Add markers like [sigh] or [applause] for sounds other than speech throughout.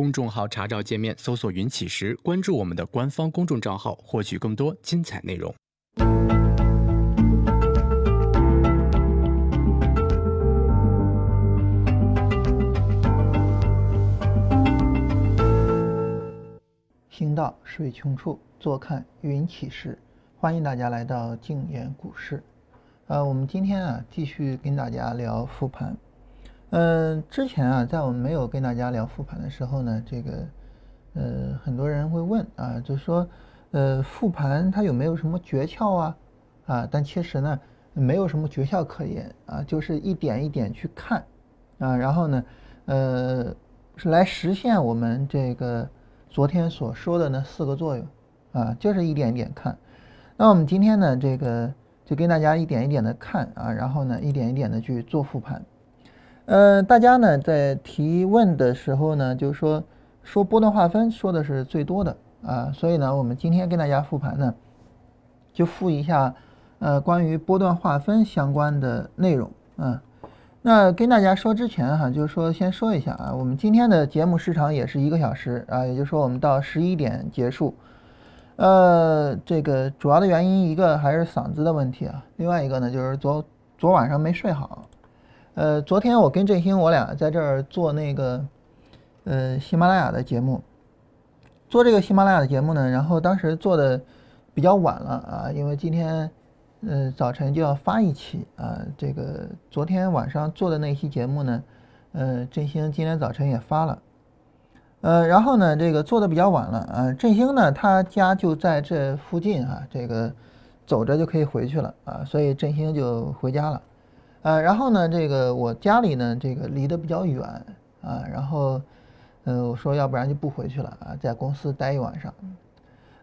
公众号查找界面搜索“云起时”，关注我们的官方公众账号，获取更多精彩内容。行到水穷处，坐看云起时。欢迎大家来到静言股市。呃，我们今天啊，继续跟大家聊复盘。嗯，之前啊，在我们没有跟大家聊复盘的时候呢，这个呃，很多人会问啊，就说，呃，复盘它有没有什么诀窍啊？啊，但其实呢，没有什么诀窍可言啊，就是一点一点去看啊，然后呢，呃，是来实现我们这个昨天所说的那四个作用啊，就是一点一点看。那我们今天呢，这个就跟大家一点一点的看啊，然后呢，一点一点的去做复盘。呃，大家呢在提问的时候呢，就是说说波段划分说的是最多的啊，所以呢，我们今天跟大家复盘呢，就复一下呃关于波段划分相关的内容啊。那跟大家说之前哈，就是说先说一下啊，我们今天的节目时长也是一个小时啊，也就是说我们到十一点结束。呃，这个主要的原因一个还是嗓子的问题啊，另外一个呢就是昨昨晚上没睡好。呃，昨天我跟振兴我俩在这儿做那个，呃，喜马拉雅的节目，做这个喜马拉雅的节目呢，然后当时做的比较晚了啊，因为今天，呃，早晨就要发一期啊，这个昨天晚上做的那期节目呢，呃，振兴今天早晨也发了，呃，然后呢，这个做的比较晚了啊，振兴呢他家就在这附近啊，这个走着就可以回去了啊，所以振兴就回家了。呃，然后呢，这个我家里呢，这个离得比较远啊，然后，呃，我说要不然就不回去了啊，在公司待一晚上。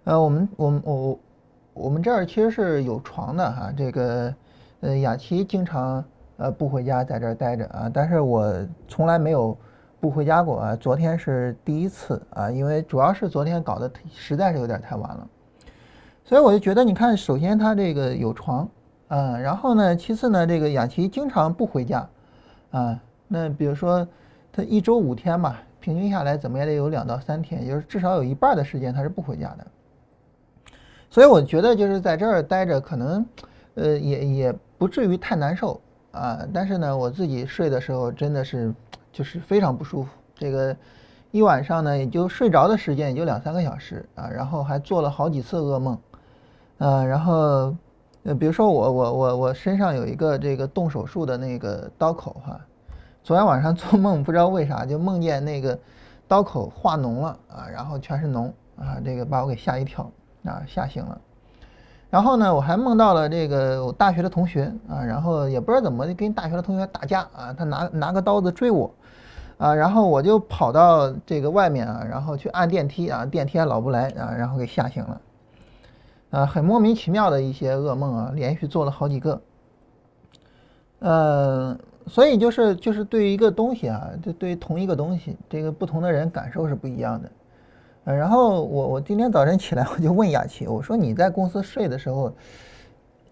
呃，我们我们我我们这儿其实是有床的哈，这个呃雅琪经常呃不回家，在这儿待着啊，但是我从来没有不回家过啊，昨天是第一次啊，因为主要是昨天搞得实在是有点太晚了，所以我就觉得，你看，首先他这个有床。嗯，然后呢，其次呢，这个雅琪经常不回家，啊，那比如说他一周五天吧，平均下来怎么也得有两到三天，也就是至少有一半的时间他是不回家的。所以我觉得就是在这儿待着，可能呃也也不至于太难受啊。但是呢，我自己睡的时候真的是就是非常不舒服，这个一晚上呢也就睡着的时间也就两三个小时啊，然后还做了好几次噩梦，啊，然后。呃，比如说我我我我身上有一个这个动手术的那个刀口哈，昨天晚上 [laughs] 做梦不知道为啥就梦见那个刀口化脓了啊，然后全是脓啊，这个把我给吓一跳啊，吓醒了。然后呢，我还梦到了这个我大学的同学啊，然后也不知道怎么跟大学的同学打架啊，他拿拿个刀子追我啊，然后我就跑到这个外面啊，然后去按电梯啊，电梯还老不来啊，然后给吓醒了。啊，很莫名其妙的一些噩梦啊，连续做了好几个。呃，所以就是就是对于一个东西啊，就对于同一个东西，这个不同的人感受是不一样的。呃，然后我我今天早晨起来我就问雅琪，我说你在公司睡的时候，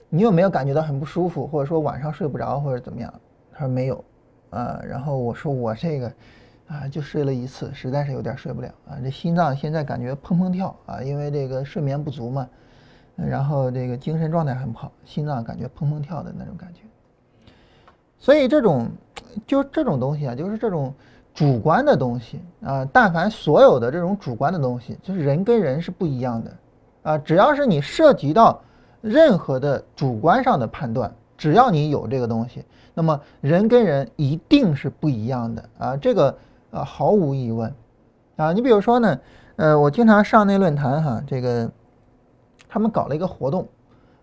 你有没有感觉到很不舒服，或者说晚上睡不着或者怎么样？他说没有。啊，然后我说我这个啊就睡了一次，实在是有点睡不了啊，这心脏现在感觉砰砰跳啊，因为这个睡眠不足嘛。然后这个精神状态很不好，心脏感觉砰砰跳的那种感觉。所以这种就这种东西啊，就是这种主观的东西啊，但凡所有的这种主观的东西，就是人跟人是不一样的啊。只要是你涉及到任何的主观上的判断，只要你有这个东西，那么人跟人一定是不一样的啊。这个啊毫无疑问啊。你比如说呢，呃，我经常上那论坛哈，这个。他们搞了一个活动，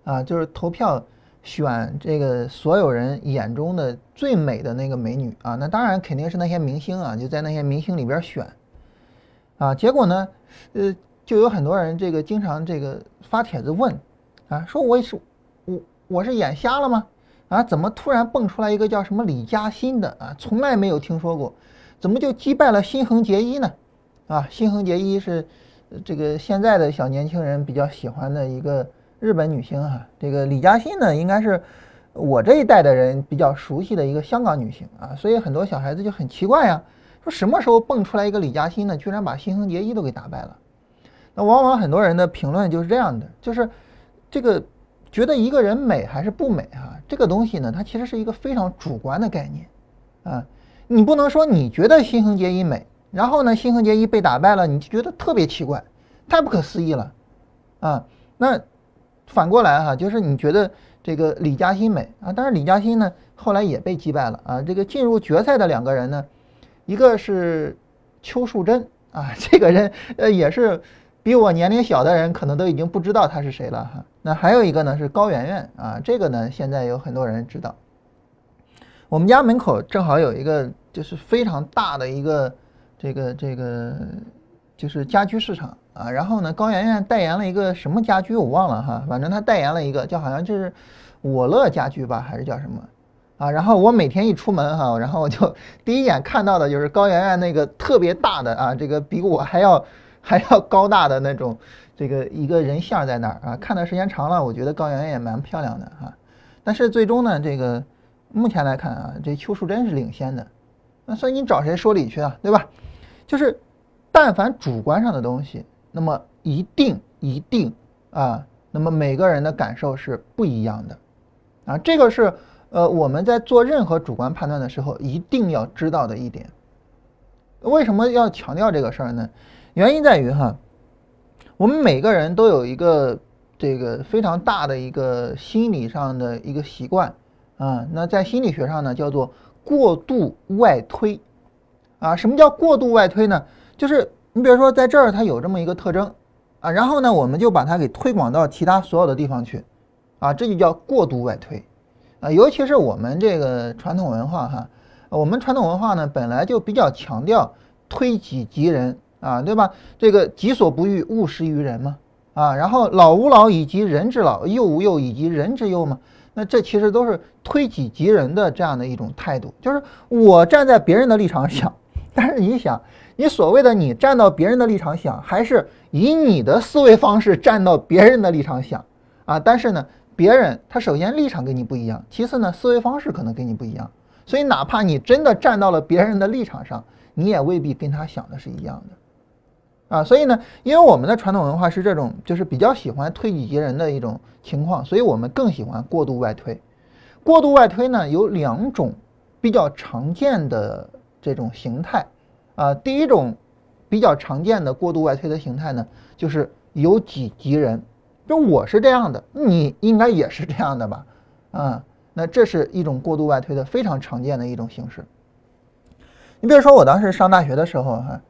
啊，就是投票选这个所有人眼中的最美的那个美女啊，那当然肯定是那些明星啊，就在那些明星里边选，啊，结果呢，呃，就有很多人这个经常这个发帖子问，啊，说我是我我是眼瞎了吗？啊，怎么突然蹦出来一个叫什么李嘉欣的啊，从来没有听说过，怎么就击败了新垣结衣呢？啊，新垣结衣是。这个现在的小年轻人比较喜欢的一个日本女星哈，这个李嘉欣呢，应该是我这一代的人比较熟悉的一个香港女星啊，所以很多小孩子就很奇怪呀，说什么时候蹦出来一个李嘉欣呢？居然把新垣结衣都给打败了。那往往很多人的评论就是这样的，就是这个觉得一个人美还是不美哈，这个东西呢，它其实是一个非常主观的概念啊。你不能说你觉得新垣结衣美，然后呢，新垣结衣被打败了，你就觉得特别奇怪，太不可思议了啊。那反过来哈，就是你觉得这个李嘉欣美啊，但是李嘉欣呢后来也被击败了啊。这个进入决赛的两个人呢？一个是邱淑贞啊，[laughs] 这个人呃也是比我年龄小的人可能都已经不知道他是谁了哈。那还有一个呢是高圆圆啊，这个呢现在有很多人知道。我们家门口正好有一个就是非常大的一个这个这个就是家居市场啊，然后呢高圆圆代言了一个什么家居我忘了哈，反正她代言了一个叫好像就是我乐家居吧，还是叫什么？啊，然后我每天一出门哈，然后我就第一眼看到的就是高圆圆那个特别大的啊，这个比我还要还要高大的那种这个一个人像在那儿啊。看的时间长了，我觉得高圆圆也蛮漂亮的哈。但是最终呢，这个目前来看啊，这邱淑贞是领先的。那所以你找谁说理去啊，对吧？就是但凡主观上的东西，那么一定一定啊，那么每个人的感受是不一样的啊，这个是。呃，我们在做任何主观判断的时候，一定要知道的一点，为什么要强调这个事儿呢？原因在于哈，我们每个人都有一个这个非常大的一个心理上的一个习惯啊，那在心理学上呢，叫做过度外推啊。什么叫过度外推呢？就是你比如说在这儿它有这么一个特征啊，然后呢，我们就把它给推广到其他所有的地方去啊，这就叫过度外推。啊，尤其是我们这个传统文化哈，我们传统文化呢本来就比较强调推己及人啊，对吧？这个己所不欲，勿施于人嘛，啊，然后老吾老以及人之老，幼吾幼以及人之幼嘛，那这其实都是推己及人的这样的一种态度，就是我站在别人的立场想，但是你想，你所谓的你站到别人的立场想，还是以你的思维方式站到别人的立场想啊？但是呢？别人他首先立场跟你不一样，其次呢思维方式可能跟你不一样，所以哪怕你真的站到了别人的立场上，你也未必跟他想的是一样的，啊，所以呢，因为我们的传统文化是这种，就是比较喜欢推己及人的一种情况，所以我们更喜欢过度外推。过度外推呢有两种比较常见的这种形态，啊，第一种比较常见的过度外推的形态呢，就是由己及人。就我是这样的，你应该也是这样的吧？啊，那这是一种过度外推的非常常见的一种形式。你比如说，我当时上大学的时候，哈，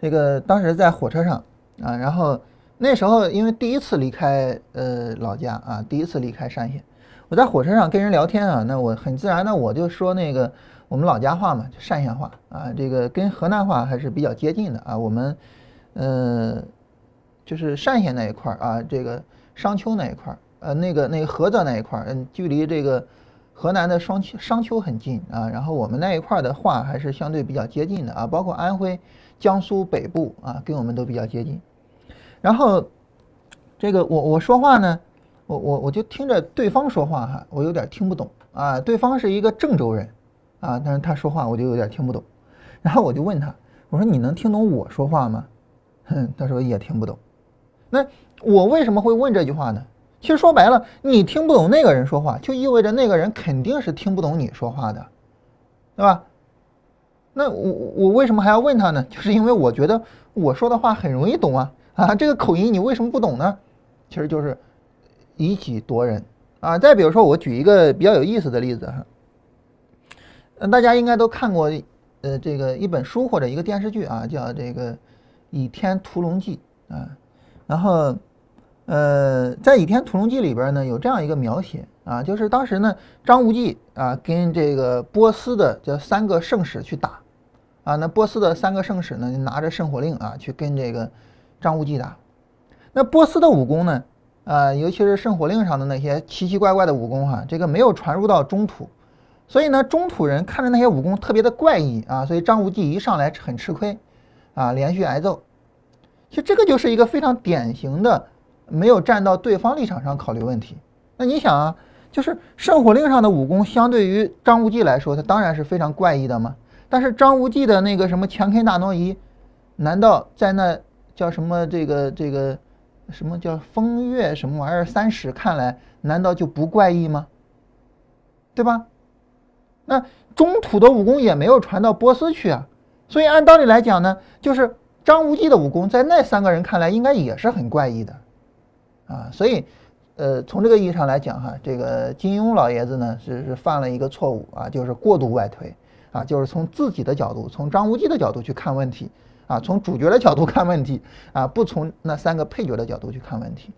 这个当时在火车上啊，然后那时候因为第一次离开呃老家啊，第一次离开山县，我在火车上跟人聊天啊，那我很自然的我就说那个我们老家话嘛，就单县话啊，这个跟河南话还是比较接近的啊，我们呃就是单县那一块儿啊，这个。商丘那一块儿，呃，那个那个菏泽那一块儿，嗯，距离这个河南的商丘商丘很近啊。然后我们那一块儿的话还是相对比较接近的啊，包括安徽、江苏北部啊，跟我们都比较接近。然后这个我我说话呢，我我我就听着对方说话哈，我有点听不懂啊。对方是一个郑州人啊，但是他说话我就有点听不懂。然后我就问他，我说你能听懂我说话吗？哼，他说也听不懂。那。我为什么会问这句话呢？其实说白了，你听不懂那个人说话，就意味着那个人肯定是听不懂你说话的，对吧？那我我为什么还要问他呢？就是因为我觉得我说的话很容易懂啊啊！这个口音你为什么不懂呢？其实就是以己夺人啊！再比如说，我举一个比较有意思的例子哈，嗯，大家应该都看过呃这个一本书或者一个电视剧啊，叫这个《倚天屠龙记》啊，然后。呃，在《倚天屠龙记》里边呢，有这样一个描写啊，就是当时呢，张无忌啊跟这个波斯的这三个圣使去打，啊，那波斯的三个圣使呢，拿着圣火令啊，去跟这个张无忌打。那波斯的武功呢，啊，尤其是圣火令上的那些奇奇怪怪的武功哈，这个没有传入到中土，所以呢，中土人看着那些武功特别的怪异啊，所以张无忌一上来很吃亏，啊，连续挨揍。其实这个就是一个非常典型的。没有站到对方立场上考虑问题，那你想啊，就是圣火令上的武功相对于张无忌来说，他当然是非常怪异的嘛。但是张无忌的那个什么全 K 大挪移，难道在那叫什么这个这个什么叫风月什么玩意儿三史看来，难道就不怪异吗？对吧？那中土的武功也没有传到波斯去啊，所以按道理来讲呢，就是张无忌的武功在那三个人看来应该也是很怪异的，啊，所以。呃，从这个意义上来讲，哈，这个金庸老爷子呢是是犯了一个错误啊，就是过度外推啊，就是从自己的角度，从张无忌的角度去看问题啊，从主角的角度看问题啊，不从那三个配角的角度去看问题。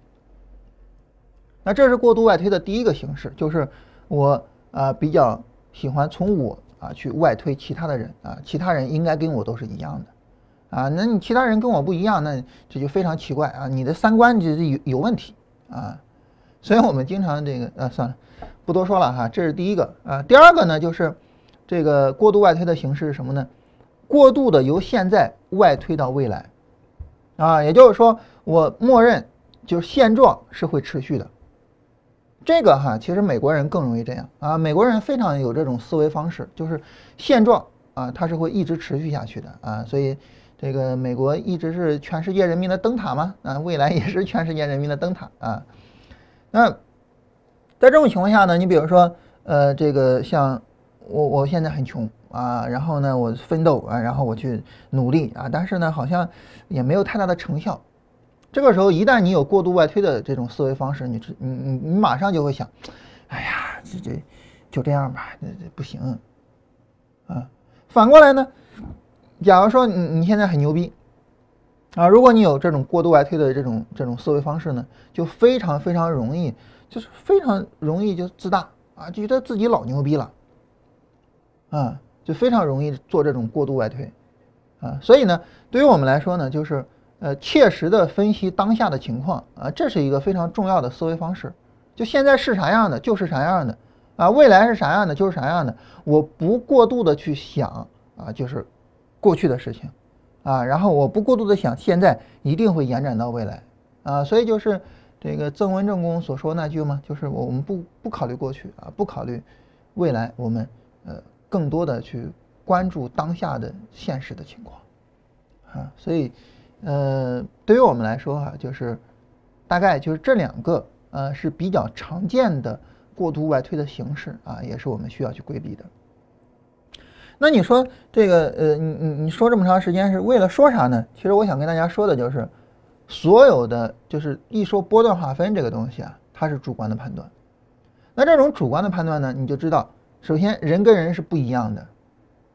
那这是过度外推的第一个形式，就是我啊比较喜欢从我啊去外推其他的人啊，其他人应该跟我都是一样的啊，那你其他人跟我不一样，那这就非常奇怪啊，你的三观就是有有问题啊。所以我们经常这个啊算了，不多说了哈，这是第一个啊。第二个呢，就是这个过度外推的形式是什么呢？过度的由现在外推到未来啊，也就是说，我默认就是现状是会持续的。这个哈，其实美国人更容易这样啊，美国人非常有这种思维方式，就是现状啊，它是会一直持续下去的啊。所以这个美国一直是全世界人民的灯塔嘛啊，未来也是全世界人民的灯塔啊。那在这种情况下呢，你比如说，呃，这个像我我现在很穷啊，然后呢，我奋斗啊，然后我去努力啊，但是呢，好像也没有太大的成效。这个时候，一旦你有过度外推的这种思维方式，你你你你马上就会想，哎呀，这这就这样吧，这这不行啊。反过来呢，假如说你你现在很牛逼。啊，如果你有这种过度外推的这种这种思维方式呢，就非常非常容易，就是非常容易就自大啊，觉得自己老牛逼了，啊，就非常容易做这种过度外推，啊，所以呢，对于我们来说呢，就是呃，切实的分析当下的情况啊，这是一个非常重要的思维方式。就现在是啥样的就是啥样的，啊，未来是啥样的就是啥样的，我不过度的去想啊，就是过去的事情。啊，然后我不过度的想，现在一定会延展到未来，啊，所以就是这个曾文正公所说那句嘛，就是我们不不考虑过去啊，不考虑未来，我们呃更多的去关注当下的现实的情况，啊，所以呃对于我们来说哈，就是大概就是这两个呃是比较常见的过度外推的形式啊，也是我们需要去规避的。那你说这个呃，你你你说这么长时间是为了说啥呢？其实我想跟大家说的就是，所有的就是一说波段划分这个东西啊，它是主观的判断。那这种主观的判断呢，你就知道，首先人跟人是不一样的，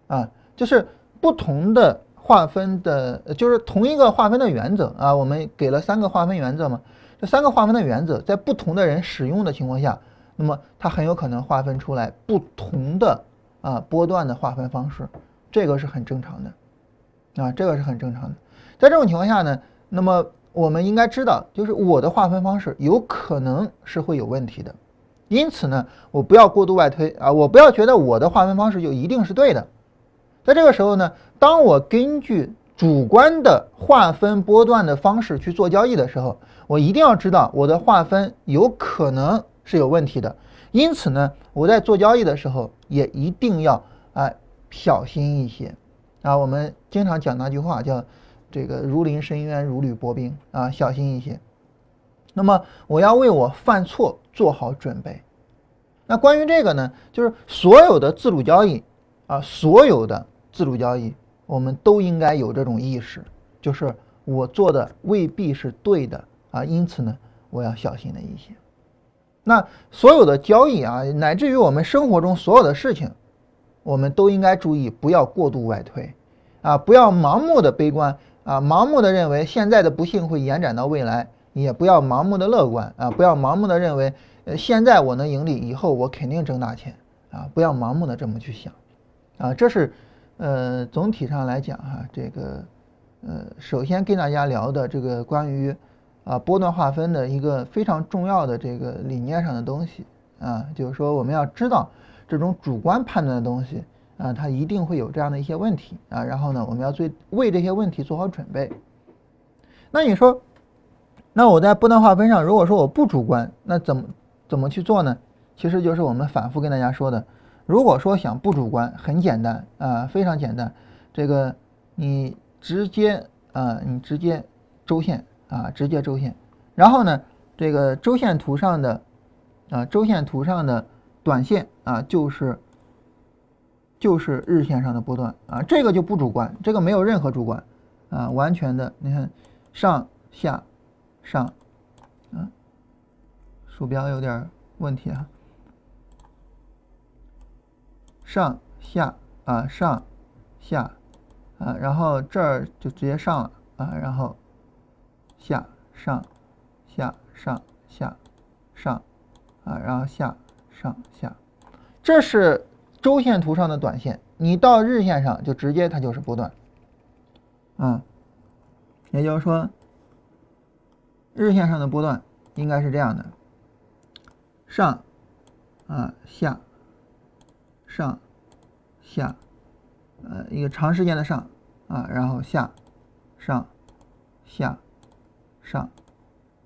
啊，就是不同的划分的，就是同一个划分的原则啊，我们给了三个划分原则嘛，这三个划分的原则在不同的人使用的情况下，那么它很有可能划分出来不同的。啊，波段的划分方式，这个是很正常的，啊，这个是很正常的。在这种情况下呢，那么我们应该知道，就是我的划分方式有可能是会有问题的，因此呢，我不要过度外推啊，我不要觉得我的划分方式就一定是对的。在这个时候呢，当我根据主观的划分波段的方式去做交易的时候，我一定要知道我的划分有可能是有问题的。因此呢，我在做交易的时候也一定要啊小心一些啊。我们经常讲那句话叫“这个如临深渊，如履薄冰”啊，小心一些。那么我要为我犯错做好准备。那关于这个呢，就是所有的自主交易啊，所有的自主交易，我们都应该有这种意识，就是我做的未必是对的啊，因此呢，我要小心的一些。那所有的交易啊，乃至于我们生活中所有的事情，我们都应该注意，不要过度外推，啊，不要盲目的悲观啊，盲目的认为现在的不幸会延展到未来，也不要盲目的乐观啊，不要盲目的认为，呃，现在我能盈利，以后我肯定挣大钱。啊，不要盲目的这么去想，啊，这是，呃，总体上来讲哈，这个，呃，首先跟大家聊的这个关于。啊，波段划分的一个非常重要的这个理念上的东西啊，就是说我们要知道这种主观判断的东西啊，它一定会有这样的一些问题啊，然后呢，我们要最为这些问题做好准备。那你说，那我在波段划分上，如果说我不主观，那怎么怎么去做呢？其实就是我们反复跟大家说的，如果说想不主观，很简单啊，非常简单，这个你直接啊，你直接周线啊，直接周线，然后呢，这个周线图上的啊，周线图上的短线啊，就是就是日线上的波段啊，这个就不主观，这个没有任何主观啊，完全的，你看上下上啊，鼠标有点问题啊。上下啊上下啊，然后这儿就直接上了啊，然后下上下上下上啊，然后下上下，这是周线图上的短线，你到日线上就直接它就是波段，啊，也就是说日线上的波段应该是这样的，上啊下。上下，呃，一个长时间的上啊，然后下上下上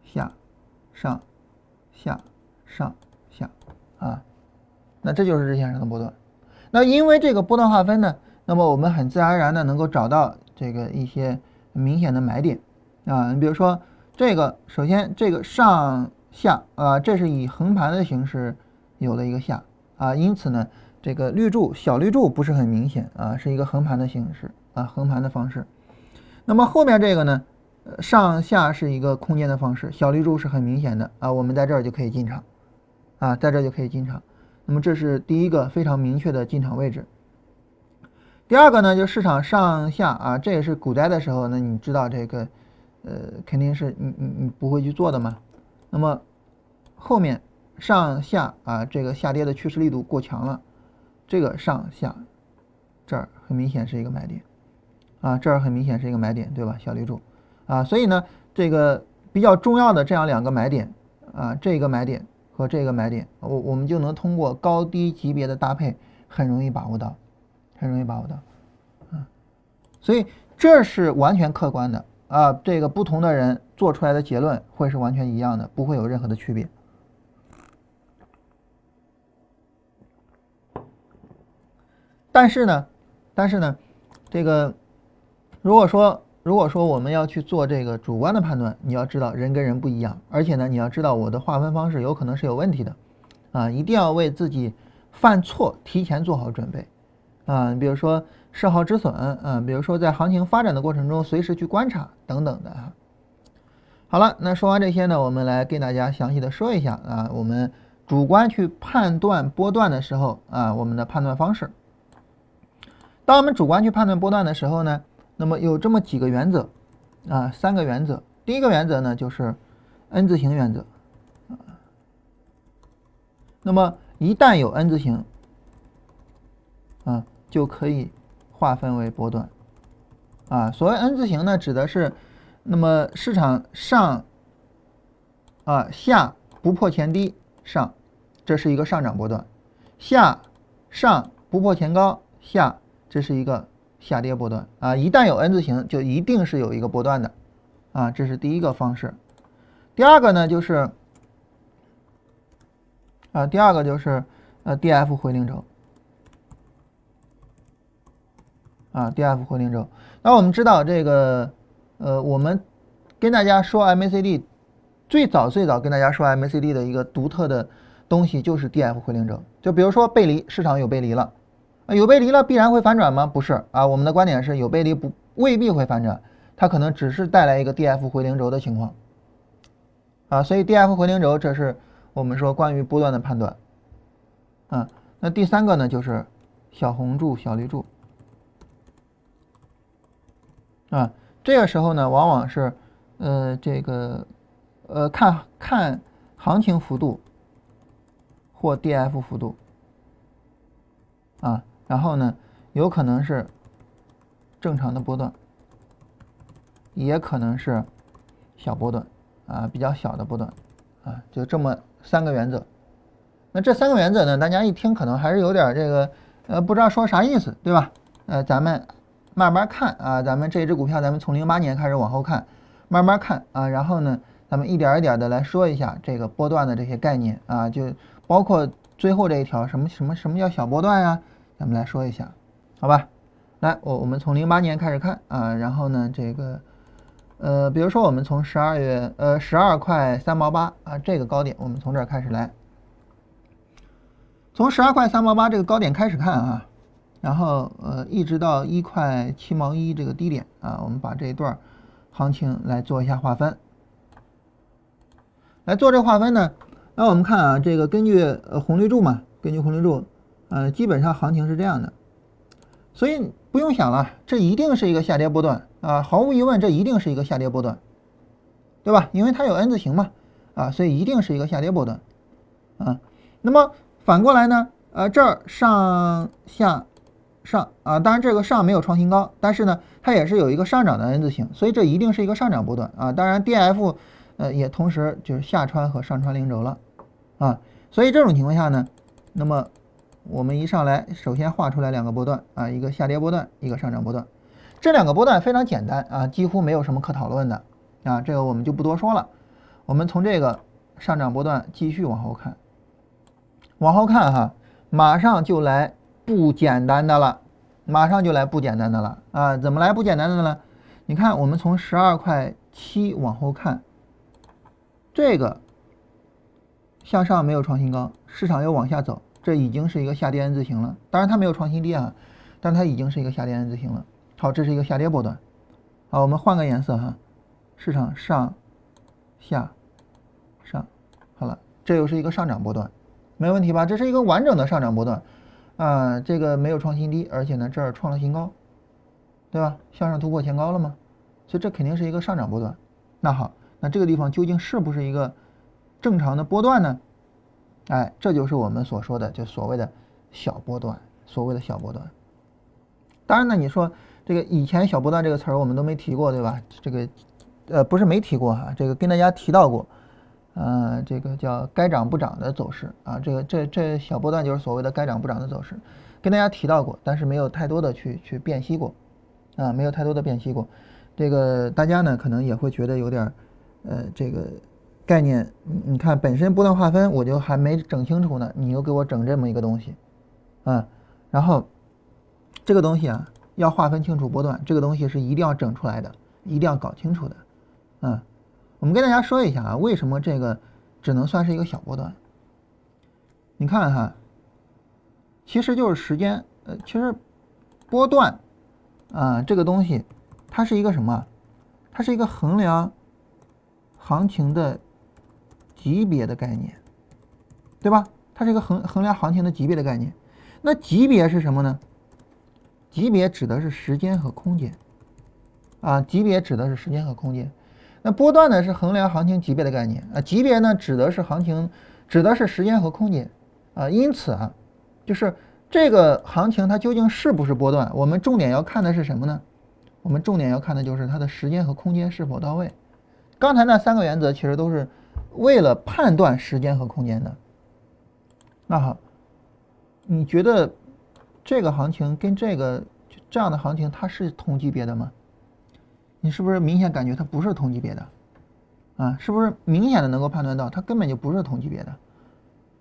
下上下上下啊，那这就是日线上的波段。那因为这个波段划分呢，那么我们很自然而然的能够找到这个一些明显的买点啊。你比如说这个，首先这个上下啊，这是以横盘的形式有了一个下啊，因此呢。这个绿柱小绿柱不是很明显啊，是一个横盘的形式啊，横盘的方式。那么后面这个呢，上下是一个空间的方式，小绿柱是很明显的啊，我们在这儿就可以进场啊，在这就可以进场。那么这是第一个非常明确的进场位置。第二个呢，就市场上下啊，这也是股灾的时候，那你知道这个呃，肯定是你你你不会去做的嘛。那么后面上下啊，这个下跌的趋势力度过强了。这个上下这儿很明显是一个买点啊，这儿很明显是一个买点，对吧？小绿柱啊，所以呢，这个比较重要的这样两个买点啊，这个买点和这个买点，我我们就能通过高低级别的搭配，很容易把握到，很容易把握到啊，所以这是完全客观的啊，这个不同的人做出来的结论会是完全一样的，不会有任何的区别。但是呢，但是呢，这个如果说如果说我们要去做这个主观的判断，你要知道人跟人不一样，而且呢，你要知道我的划分方式有可能是有问题的，啊，一定要为自己犯错提前做好准备，啊，比如说设好止损，啊，比如说在行情发展的过程中随时去观察等等的哈。好了，那说完这些呢，我们来给大家详细的说一下啊，我们主观去判断波段的时候啊，我们的判断方式。当我们主观去判断波段的时候呢，那么有这么几个原则，啊，三个原则。第一个原则呢就是 N 字形原则，啊，那么一旦有 N 字形，啊，就可以划分为波段，啊，所谓 N 字形呢，指的是，那么市场上，啊下不破前低上，这是一个上涨波段，下上不破前高下。这是一个下跌波段啊，一旦有 N 字形，就一定是有一个波段的啊，这是第一个方式。第二个呢，就是啊，第二个就是呃 DF 回零轴啊，DF 回零轴。那我们知道这个呃，我们跟大家说 MACD 最早最早跟大家说 MACD 的一个独特的东西就是 DF 回零轴，就比如说背离，市场有背离了。啊，有背离了必然会反转吗？不是啊，我们的观点是有背离不未必会反转，它可能只是带来一个 D F 回零轴的情况。啊，所以 D F 回零轴，这是我们说关于波段的判断。啊，那第三个呢，就是小红柱、小绿柱。啊，这个时候呢，往往是呃这个呃看看行情幅度或 D F 幅度。啊。然后呢，有可能是正常的波段，也可能是小波段啊，比较小的波段啊，就这么三个原则。那这三个原则呢，大家一听可能还是有点这个呃，不知道说啥意思，对吧？呃，咱们慢慢看啊，咱们这只股票，咱们从零八年开始往后看，慢慢看啊，然后呢，咱们一点一点的来说一下这个波段的这些概念啊，就包括。最后这一条什么什么什么叫小波段呀？咱们来说一下，好吧？来，我我们从零八年开始看啊，然后呢，这个呃，比如说我们从十二月呃十二块三毛八啊这个高点，我们从这儿开始来，从十二块三毛八这个高点开始看啊，然后呃一直到一块七毛一这个低点啊，我们把这一段行情来做一下划分。来做这划分呢，那我们看啊，这个根据呃红绿柱嘛，根据红绿柱，呃，基本上行情是这样的，所以不用想了，这一定是一个下跌波段啊，毫无疑问，这一定是一个下跌波段，对吧？因为它有 N 字形嘛，啊，所以一定是一个下跌波段，啊，那么反过来呢，呃，这儿上下上啊，当然这个上没有创新高，但是呢，它也是有一个上涨的 N 字形，所以这一定是一个上涨波段啊，当然 D F。呃，也同时就是下穿和上穿零轴了，啊，所以这种情况下呢，那么我们一上来，首先画出来两个波段啊，一个下跌波段，一个上涨波段，这两个波段非常简单啊，几乎没有什么可讨论的啊，这个我们就不多说了。我们从这个上涨波段继续往后看，往后看哈，马上就来不简单的了，马上就来不简单的了啊，怎么来不简单的呢？你看，我们从十二块七往后看。这个向上没有创新高，市场又往下走，这已经是一个下跌 N 字形了。当然它没有创新低啊，但它已经是一个下跌 N 字形了。好，这是一个下跌波段。好，我们换个颜色哈，市场上下上，好了，这又是一个上涨波段，没问题吧？这是一个完整的上涨波段啊，这个没有创新低，而且呢这儿创了新高，对吧？向上突破前高了吗？所以这肯定是一个上涨波段。那好。那这个地方究竟是不是一个正常的波段呢？哎，这就是我们所说的就所谓的小波段，所谓的小波段。当然呢，你说这个以前小波段这个词儿我们都没提过，对吧？这个呃不是没提过哈，这个跟大家提到过，呃，这个叫该涨不涨的走势啊，这个这这小波段就是所谓的该涨不涨的走势，跟大家提到过，但是没有太多的去去辨析过啊，没有太多的辨析过。这个大家呢可能也会觉得有点。呃，这个概念，你看本身波段划分我就还没整清楚呢，你又给我整这么一个东西，啊，然后这个东西啊要划分清楚波段，这个东西是一定要整出来的，一定要搞清楚的，啊，我们跟大家说一下啊，为什么这个只能算是一个小波段？你看哈，其实就是时间，呃，其实波段啊这个东西，它是一个什么？它是一个衡量。行情的级别的概念，对吧？它是一个衡衡量行情的级别的概念。那级别是什么呢？级别指的是时间和空间啊，级别指的是时间和空间。那波段呢是衡量行情级别的概念啊，级别呢指的是行情，指的是时间和空间啊。因此啊，就是这个行情它究竟是不是波段，我们重点要看的是什么呢？我们重点要看的就是它的时间和空间是否到位。刚才那三个原则其实都是为了判断时间和空间的。那好，你觉得这个行情跟这个这样的行情它是同级别的吗？你是不是明显感觉它不是同级别的？啊，是不是明显的能够判断到它根本就不是同级别的，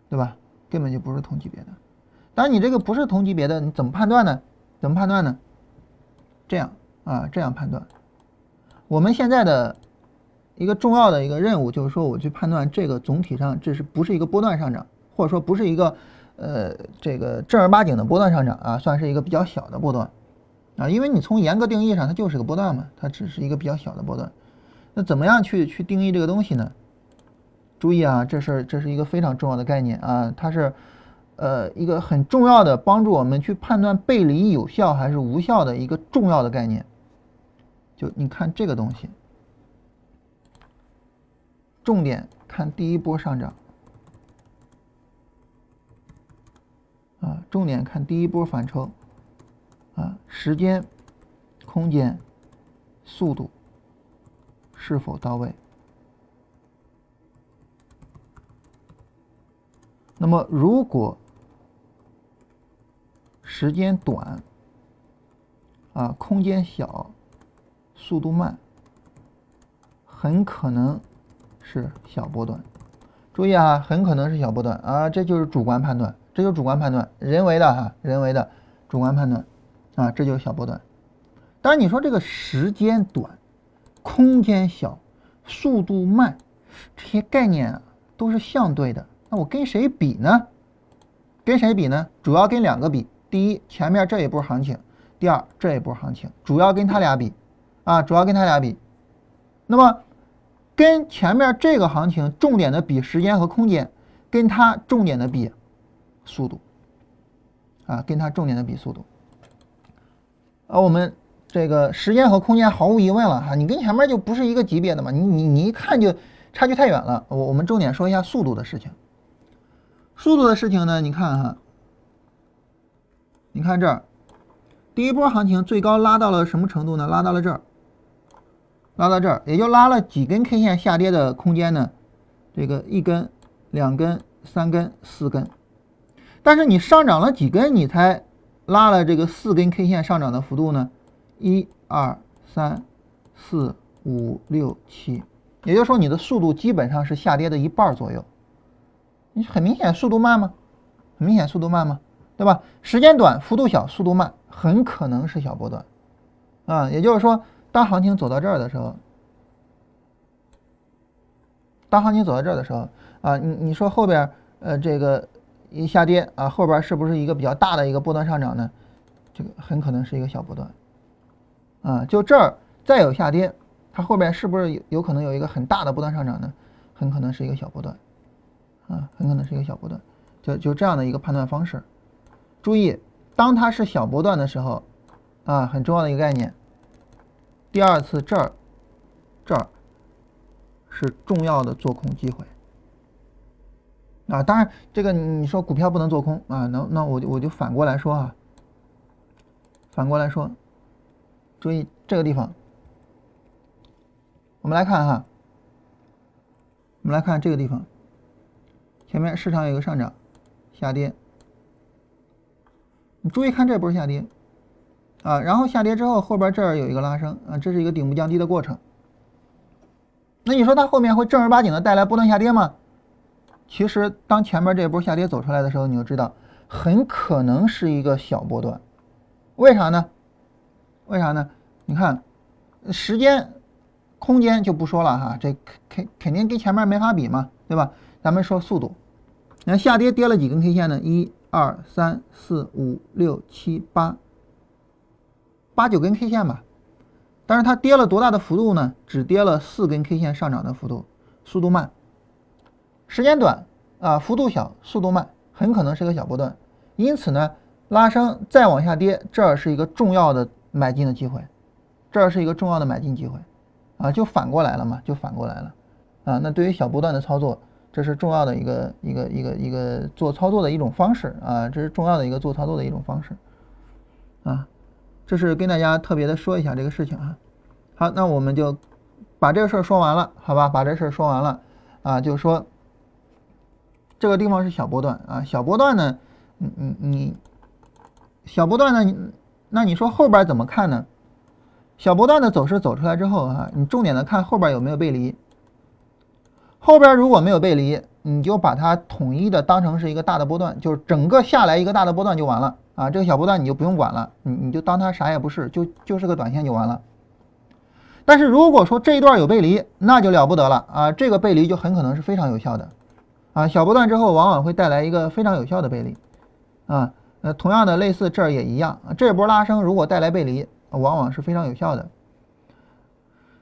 对吧？根本就不是同级别的。当然你这个不是同级别的，你怎么判断呢？怎么判断呢？这样啊，这样判断。我们现在的。一个重要的一个任务就是说，我去判断这个总体上这是不是一个波段上涨，或者说不是一个呃这个正儿八经的波段上涨啊，算是一个比较小的波段啊，因为你从严格定义上它就是个波段嘛，它只是一个比较小的波段。那怎么样去去定义这个东西呢？注意啊，这是这是一个非常重要的概念啊，它是呃一个很重要的帮助我们去判断背离有效还是无效的一个重要的概念。就你看这个东西。重点看第一波上涨，啊，重点看第一波反抽，啊，时间、空间、速度是否到位。那么，如果时间短，啊，空间小，速度慢，很可能。是小波段，注意啊，很可能是小波段啊，这就是主观判断，这就是主观判断，人为的哈，人为的主观判断啊，这就是小波段。当然你说这个时间短、空间小、速度慢，这些概念啊都是相对的，那我跟谁比呢？跟谁比呢？主要跟两个比，第一，前面这一波行情；第二，这一波行情，主要跟他俩比啊，主要跟他俩比。那么，跟前面这个行情重点的比时间和空间，跟它重点的比速度啊，跟它重点的比速度。而我们这个时间和空间毫无疑问了哈，你跟前面就不是一个级别的嘛，你你你一看就差距太远了。我我们重点说一下速度的事情。速度的事情呢，你看哈，你看这儿，第一波行情最高拉到了什么程度呢？拉到了这儿。拉到这儿，也就拉了几根 K 线下跌的空间呢？这个一根、两根、三根、四根，但是你上涨了几根，你才拉了这个四根 K 线上涨的幅度呢？一、二、三、四、五、六、七，也就是说你的速度基本上是下跌的一半左右。你很明显速度慢吗？很明显速度慢吗？对吧？时间短，幅度小，速度慢，很可能是小波段啊。也就是说。当行情走到这儿的时候，当行情走到这儿的时候啊，你你说后边呃这个一下跌啊，后边是不是一个比较大的一个波段上涨呢？这个很可能是一个小波段啊。就这儿再有下跌，它后边是不是有有可能有一个很大的波段上涨呢？很可能是一个小波段啊，很可能是一个小波段。就就这样的一个判断方式。注意，当它是小波段的时候啊，很重要的一个概念。第二次这儿，这儿是重要的做空机会啊！当然，这个你说股票不能做空啊，那那我就我就反过来说啊，反过来说，注意这个地方，我们来看哈，我们来看这个地方，前面市场有个上涨，下跌，你注意看这波下跌。啊，然后下跌之后，后边这儿有一个拉升啊，这是一个顶部降低的过程。那你说它后面会正儿八经的带来波段下跌吗？其实，当前面这波下跌走出来的时候，你就知道很可能是一个小波段。为啥呢？为啥呢？你看，时间、空间就不说了哈，这肯肯肯定跟前面没法比嘛，对吧？咱们说速度，那下跌跌了几根 K 线呢？一、二、三、四、五、六、七、八。八九根 K 线吧，但是它跌了多大的幅度呢？只跌了四根 K 线上涨的幅度，速度慢，时间短啊，幅度小，速度慢，很可能是个小波段。因此呢，拉升再往下跌，这儿是一个重要的买进的机会，这儿是一个重要的买进机会啊，就反过来了嘛，就反过来了啊。那对于小波段的操作，这是重要的一个一个一个一个做操作的一种方式啊，这是重要的一个做操作的一种方式啊。这是跟大家特别的说一下这个事情啊。好，那我们就把这个事儿说完了，好吧？把这事儿说完了啊，就是说这个地方是小波段啊，小波段呢，你你你小波段呢，那你说后边怎么看呢？小波段的走势走出来之后啊，你重点的看后边有没有背离。后边如果没有背离，你就把它统一的当成是一个大的波段，就是整个下来一个大的波段就完了。啊，这个小波段你就不用管了，你你就当它啥也不是，就就是个短线就完了。但是如果说这一段有背离，那就了不得了啊！这个背离就很可能是非常有效的啊。小波段之后往往会带来一个非常有效的背离啊。呃，同样的类似这儿也一样，这波拉升如果带来背离，往往是非常有效的。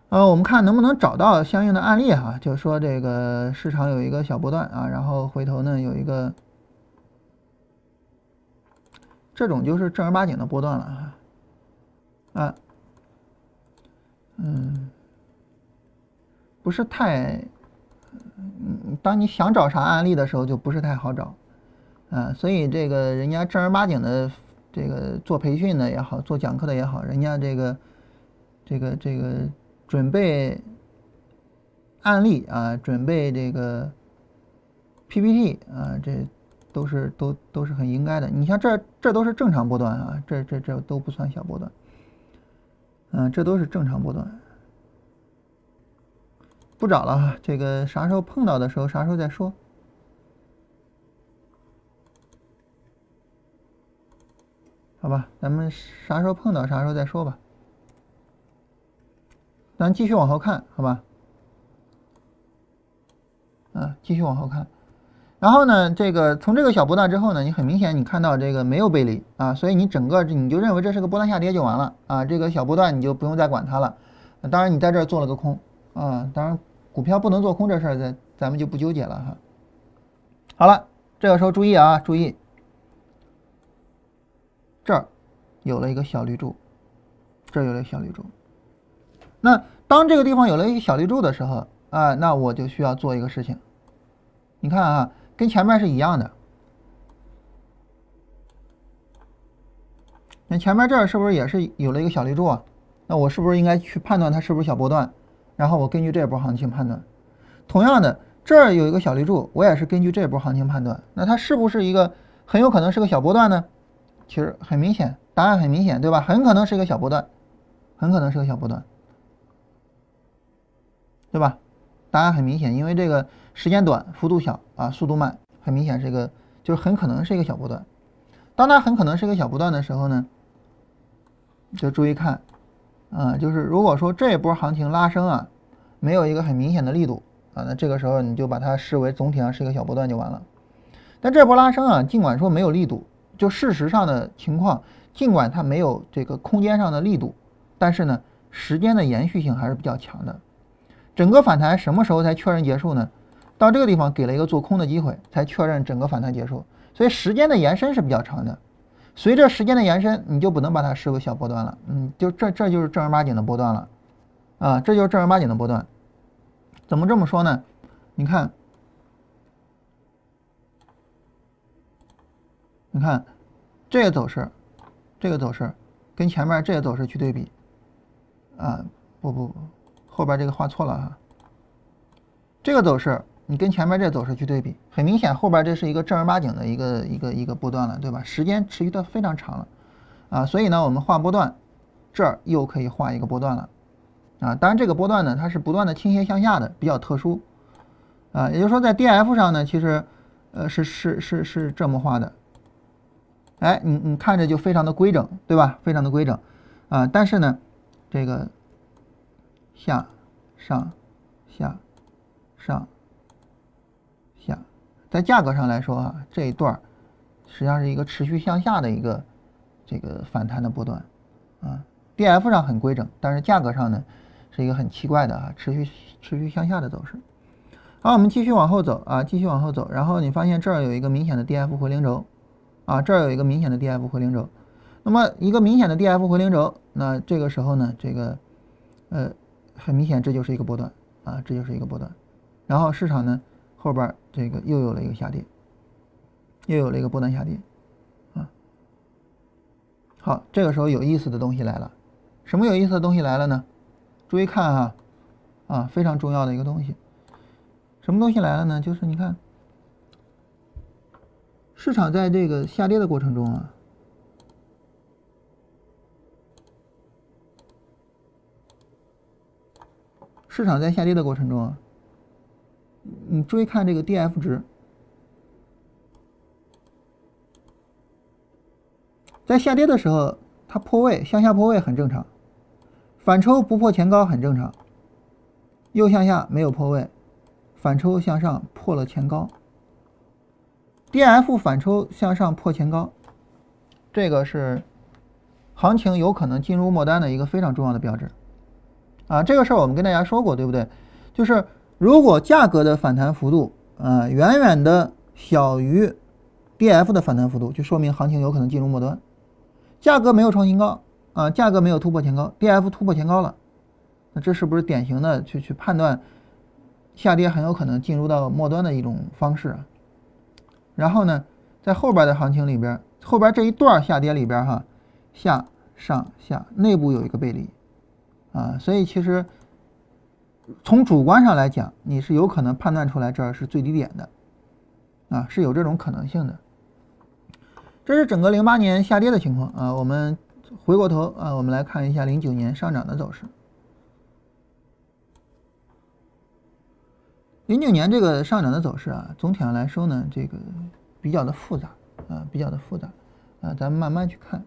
呃，我们看能不能找到相应的案例哈，就是说这个市场有一个小波段啊，然后回头呢有一个。这种就是正儿八经的波段了，啊，嗯，不是太，嗯，当你想找啥案例的时候，就不是太好找，啊，所以这个人家正儿八经的这个做培训的也好，做讲课的也好，人家这个这个这个准备案例啊，准备这个 PPT 啊，这。都是都都是很应该的，你像这这都是正常波段啊，这这这都不算小波段，嗯，这都是正常波段。不找了哈，这个啥时候碰到的时候啥时候再说。好吧，咱们啥时候碰到啥时候再说吧。咱继续往后看，好吧？啊，继续往后看。然后呢，这个从这个小波段之后呢，你很明显你看到这个没有背离啊，所以你整个你就认为这是个波段下跌就完了啊，这个小波段你就不用再管它了。当然你在这儿做了个空啊，当然股票不能做空这事儿咱咱们就不纠结了哈。好了，这个时候注意啊，注意，这儿有了一个小绿柱，这有了小绿柱。那当这个地方有了一个小绿柱的时候啊，那我就需要做一个事情，你看啊。跟前面是一样的，那前面这儿是不是也是有了一个小绿柱啊？那我是不是应该去判断它是不是小波段？然后我根据这波行情判断。同样的，这儿有一个小绿柱，我也是根据这波行情判断。那它是不是一个很有可能是个小波段呢？其实很明显，答案很明显，对吧？很可能是一个小波段，很可能是个小波段，对吧？答案很明显，因为这个时间短，幅度小啊，速度慢，很明显是一个，就是很可能是一个小波段。当它很可能是一个小波段的时候呢，就注意看，啊，就是如果说这一波行情拉升啊，没有一个很明显的力度啊，那这个时候你就把它视为总体上是一个小波段就完了。但这波拉升啊，尽管说没有力度，就事实上的情况，尽管它没有这个空间上的力度，但是呢，时间的延续性还是比较强的。整个反弹什么时候才确认结束呢？到这个地方给了一个做空的机会，才确认整个反弹结束。所以时间的延伸是比较长的。随着时间的延伸，你就不能把它视为小波段了。嗯，就这这就是正儿八经的波段了，啊，这就是正儿八经的波段。怎么这么说呢？你看，你看这个走势，这个走势跟前面这个走势去对比，啊，不不不。后边这个画错了哈，这个走势你跟前面这走势去对比，很明显后边这是一个正儿八经的一个一个一个波段了，对吧？时间持续的非常长了，啊，所以呢，我们画波段，这儿又可以画一个波段了，啊，当然这个波段呢，它是不断的倾斜向下的，比较特殊，啊，也就是说在 D F 上呢，其实，呃，是是是是这么画的，哎，你你看着就非常的规整，对吧？非常的规整，啊，但是呢，这个。下，上，下，上，在价格上来说啊，这一段实际上是一个持续向下的一个这个反弹的波段啊。D F 上很规整，但是价格上呢是一个很奇怪的啊，持续持续向下的走势。好，我们继续往后走啊，继续往后走，然后你发现这儿有一个明显的 D F 回零轴啊，这儿有一个明显的 D F 回零轴。那么一个明显的 D F 回零轴，那这个时候呢，这个呃。很明显，这就是一个波段啊，这就是一个波段。然后市场呢，后边这个又有了一个下跌，又有了一个波段下跌啊。好，这个时候有意思的东西来了，什么有意思的东西来了呢？注意看哈，啊，非常重要的一个东西，什么东西来了呢？就是你看，市场在这个下跌的过程中啊。市场在下跌的过程中啊，你注意看这个 D F 值，在下跌的时候，它破位向下破位很正常，反抽不破前高很正常，又向下没有破位，反抽向上破了前高，D F 反抽向上破前高，这个是行情有可能进入末端的一个非常重要的标志。啊，这个事儿我们跟大家说过，对不对？就是如果价格的反弹幅度啊远远的小于 D F 的反弹幅度，就说明行情有可能进入末端。价格没有创新高啊，价格没有突破前高，D F 突破前高了，那这是不是典型的去去判断下跌很有可能进入到末端的一种方式啊？然后呢，在后边的行情里边，后边这一段下跌里边哈，下上下内部有一个背离。啊，所以其实从主观上来讲，你是有可能判断出来这儿是最低点的，啊，是有这种可能性的。这是整个零八年下跌的情况啊。我们回过头啊，我们来看一下零九年上涨的走势。零九年这个上涨的走势啊，总体上来说呢，这个比较的复杂啊，比较的复杂啊，咱们慢慢去看。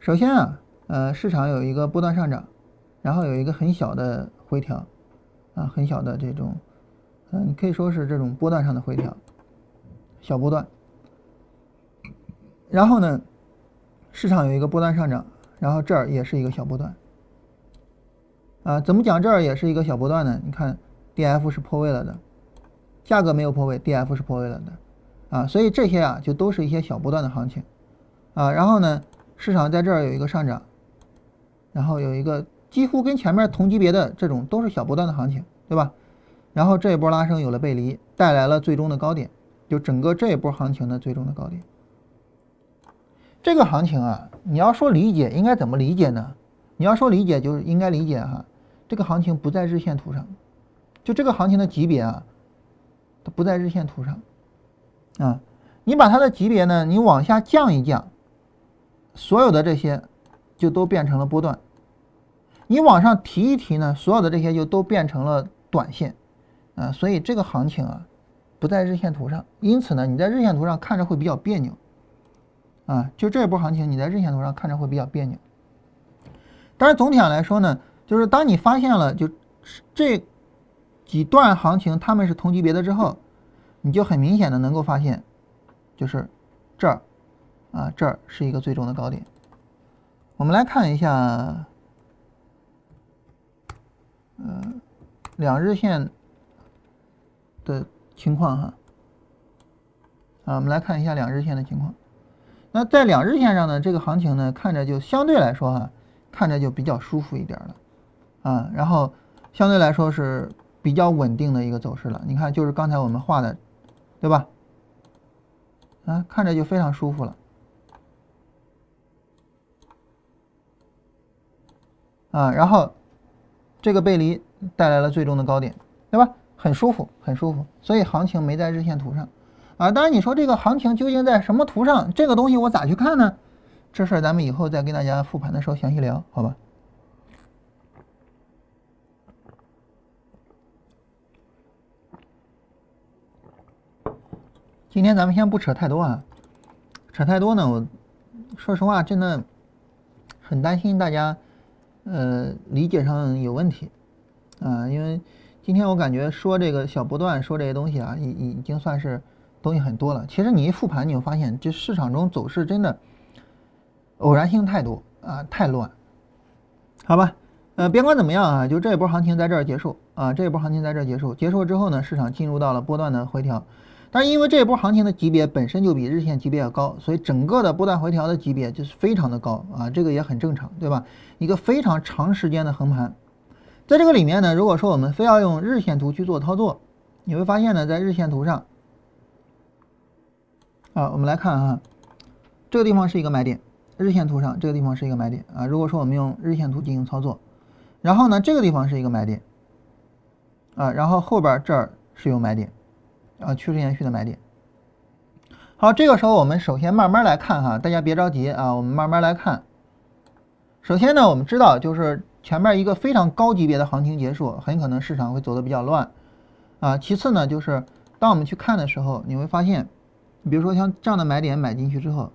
首先啊，呃，市场有一个波段上涨，然后有一个很小的回调，啊，很小的这种，嗯，你可以说是这种波段上的回调，小波段。然后呢，市场有一个波段上涨，然后这儿也是一个小波段，啊，怎么讲这儿也是一个小波段呢？你看，D F 是破位了的，价格没有破位，D F 是破位了的，啊，所以这些啊就都是一些小波段的行情，啊，然后呢？市场在这儿有一个上涨，然后有一个几乎跟前面同级别的这种都是小波段的行情，对吧？然后这一波拉升有了背离，带来了最终的高点，就整个这一波行情的最终的高点。这个行情啊，你要说理解应该怎么理解呢？你要说理解就是应该理解哈，这个行情不在日线图上，就这个行情的级别啊，它不在日线图上啊。你把它的级别呢，你往下降一降。所有的这些就都变成了波段，你往上提一提呢，所有的这些就都变成了短线，啊，所以这个行情啊不在日线图上，因此呢你在日线图上看着会比较别扭，啊，就这波行情你在日线图上看着会比较别扭。但是总体上来说呢，就是当你发现了就这几段行情他们是同级别的之后，你就很明显的能够发现，就是这儿。啊，这儿是一个最终的高点。我们来看一下，呃，两日线的情况哈。啊，我们来看一下两日线的情况。那在两日线上呢，这个行情呢，看着就相对来说哈，看着就比较舒服一点了。啊，然后相对来说是比较稳定的一个走势了。你看，就是刚才我们画的，对吧？啊，看着就非常舒服了。啊，然后这个背离带来了最终的高点，对吧？很舒服，很舒服。所以行情没在日线图上，啊，当然你说这个行情究竟在什么图上？这个东西我咋去看呢？这事儿咱们以后再跟大家复盘的时候详细聊，好吧？今天咱们先不扯太多啊，扯太多呢，我说实话真的很担心大家。呃，理解上有问题，啊，因为今天我感觉说这个小波段，说这些东西啊，已已经算是东西很多了。其实你一复盘，你会发现这市场中走势真的偶然性太多啊，太乱。好吧，呃，别管怎么样啊，就这一波行情在这儿结束啊，这一波行情在这儿结束，结束之后呢，市场进入到了波段的回调。但是因为这一波行情的级别本身就比日线级别要高，所以整个的波段回调的级别就是非常的高啊，这个也很正常，对吧？一个非常长时间的横盘，在这个里面呢，如果说我们非要用日线图去做操作，你会发现呢，在日线图上，啊，我们来看啊，这个地方是一个买点，日线图上这个地方是一个买点啊。如果说我们用日线图进行操作，然后呢，这个地方是一个买点，啊，然后后边这儿是有买点。啊，趋势延续的买点。好，这个时候我们首先慢慢来看哈，大家别着急啊，我们慢慢来看。首先呢，我们知道就是前面一个非常高级别的行情结束，很可能市场会走的比较乱啊。其次呢，就是当我们去看的时候，你会发现，比如说像这样的买点买进去之后，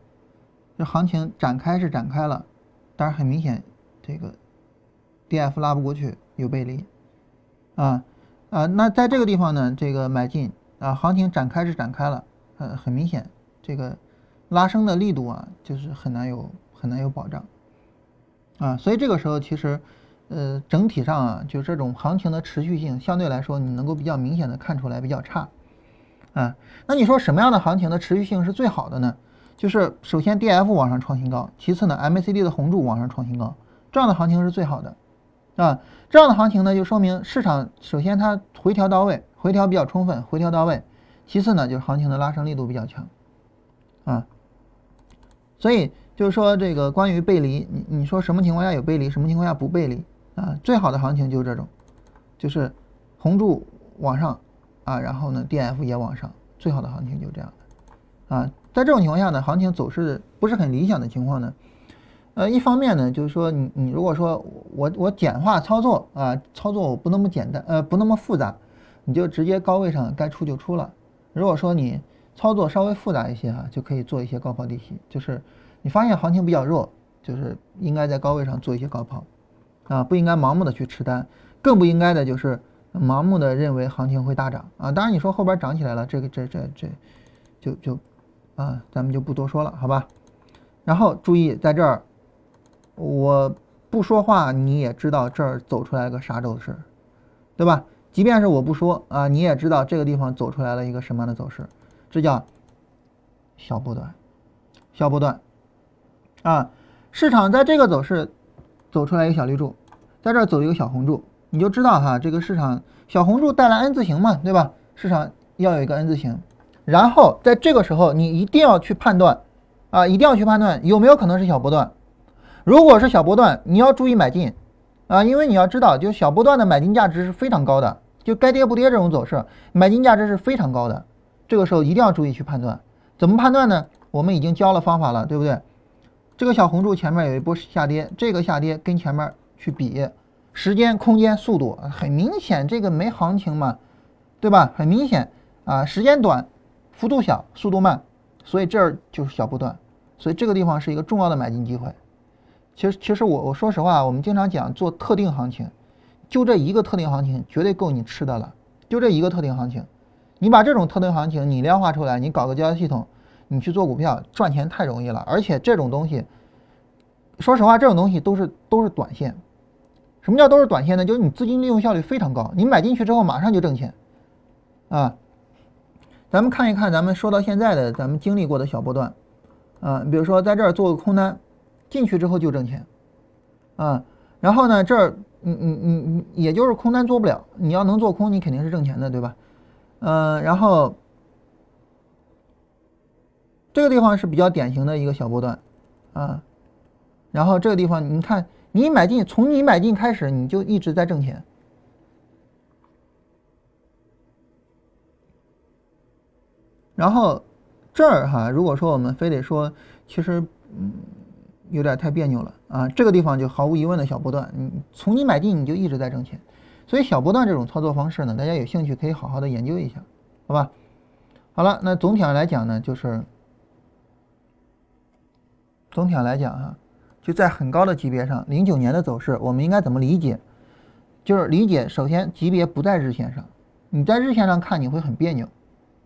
这行情展开是展开了，但是很明显这个 D F 拉不过去，有背离啊啊。那在这个地方呢，这个买进。啊，行情展开是展开了，呃，很明显，这个拉升的力度啊，就是很难有很难有保障，啊，所以这个时候其实，呃，整体上啊，就这种行情的持续性相对来说，你能够比较明显的看出来比较差，啊，那你说什么样的行情的持续性是最好的呢？就是首先 D F 往上创新高，其次呢 M A C D 的红柱往上创新高，这样的行情是最好的，啊，这样的行情呢，就说明市场首先它回调到位。回调比较充分，回调到位。其次呢，就是行情的拉升力度比较强，啊，所以就是说这个关于背离，你你说什么情况下有背离，什么情况下不背离啊？最好的行情就是这种，就是红柱往上啊，然后呢，D F 也往上，最好的行情就这样的啊。在这种情况下呢，行情走势不是很理想的情况呢，呃，一方面呢，就是说你你如果说我我简化操作啊，操作我不那么简单，呃，不那么复杂，你就直接高位上该出就出了。如果说你操作稍微复杂一些哈，就可以做一些高抛低吸，就是你发现行情比较弱，就是应该在高位上做一些高抛，啊，不应该盲目的去持单，更不应该的就是盲目的认为行情会大涨啊。当然你说后边涨起来了，这个这这这就就啊，咱们就不多说了，好吧？然后注意在这儿。我不说话，你也知道这儿走出来个啥走势，对吧？即便是我不说啊，你也知道这个地方走出来了一个什么样的走势，这叫小波段，小波段啊。市场在这个走势走出来一个小绿柱，在这儿走一个小红柱，你就知道哈，这个市场小红柱带来 N 字形嘛，对吧？市场要有一个 N 字形，然后在这个时候你一定要去判断啊，一定要去判断有没有可能是小波段。如果是小波段，你要注意买进，啊，因为你要知道，就小波段的买进价值是非常高的，就该跌不跌这种走势，买进价值是非常高的。这个时候一定要注意去判断，怎么判断呢？我们已经教了方法了，对不对？这个小红柱前面有一波下跌，这个下跌跟前面去比，时间、空间、速度，很明显这个没行情嘛，对吧？很明显啊，时间短，幅度小，速度慢，所以这儿就是小波段，所以这个地方是一个重要的买进机会。其实，其实我我说实话，我们经常讲做特定行情，就这一个特定行情绝对够你吃的了。就这一个特定行情，你把这种特定行情你量化出来，你搞个交易系统，你去做股票赚钱太容易了。而且这种东西，说实话，这种东西都是都是短线。什么叫都是短线呢？就是你资金利用效率非常高，你买进去之后马上就挣钱啊。咱们看一看咱们说到现在的咱们经历过的小波段啊，比如说在这儿做个空单。进去之后就挣钱，啊，然后呢，这儿，你你你你，也就是空单做不了，你要能做空，你肯定是挣钱的，对吧？嗯，然后这个地方是比较典型的一个小波段，啊，然后这个地方你看，你买进，从你买进开始，你就一直在挣钱，然后这儿哈，如果说我们非得说，其实，嗯。有点太别扭了啊！这个地方就毫无疑问的小波段，你从你买进你就一直在挣钱，所以小波段这种操作方式呢，大家有兴趣可以好好的研究一下，好吧？好了，那总体上来讲呢，就是总体上来讲啊，就在很高的级别上，零九年的走势我们应该怎么理解？就是理解，首先级别不在日线上，你在日线上看你会很别扭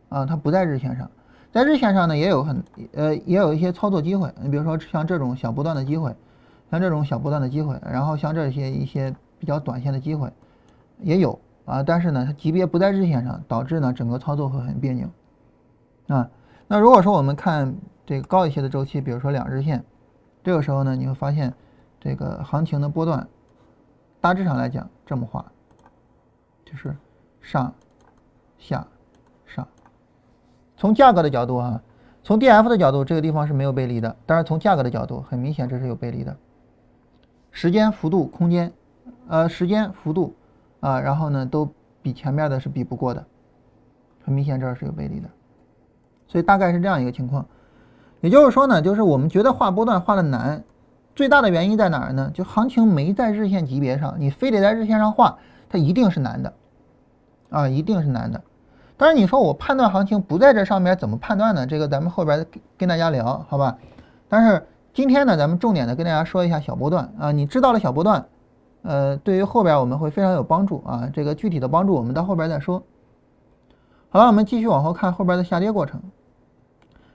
啊，它不在日线上。在日线上呢，也有很呃，也有一些操作机会。你比如说像这种小波段的机会，像这种小波段的机会，然后像这些一些比较短线的机会，也有啊。但是呢，它级别不在日线上，导致呢整个操作会很别扭啊。那如果说我们看这个高一些的周期，比如说两日线，这个时候呢，你会发现这个行情的波段大致上来讲这么画，就是上下。从价格的角度啊，从 D F 的角度，这个地方是没有背离的。但是从价格的角度，很明显这是有背离的。时间、幅度、空间，呃，时间、幅度啊，然后呢，都比前面的是比不过的。很明显这是有背离的，所以大概是这样一个情况。也就是说呢，就是我们觉得画波段画的难，最大的原因在哪儿呢？就行情没在日线级别上，你非得在日线上画，它一定是难的啊，一定是难的。但是你说我判断行情不在这上面，怎么判断呢？这个咱们后边跟大家聊，好吧？但是今天呢，咱们重点的跟大家说一下小波段啊。你知道了小波段，呃，对于后边我们会非常有帮助啊。这个具体的帮助我们到后边再说。好了，我们继续往后看后边的下跌过程。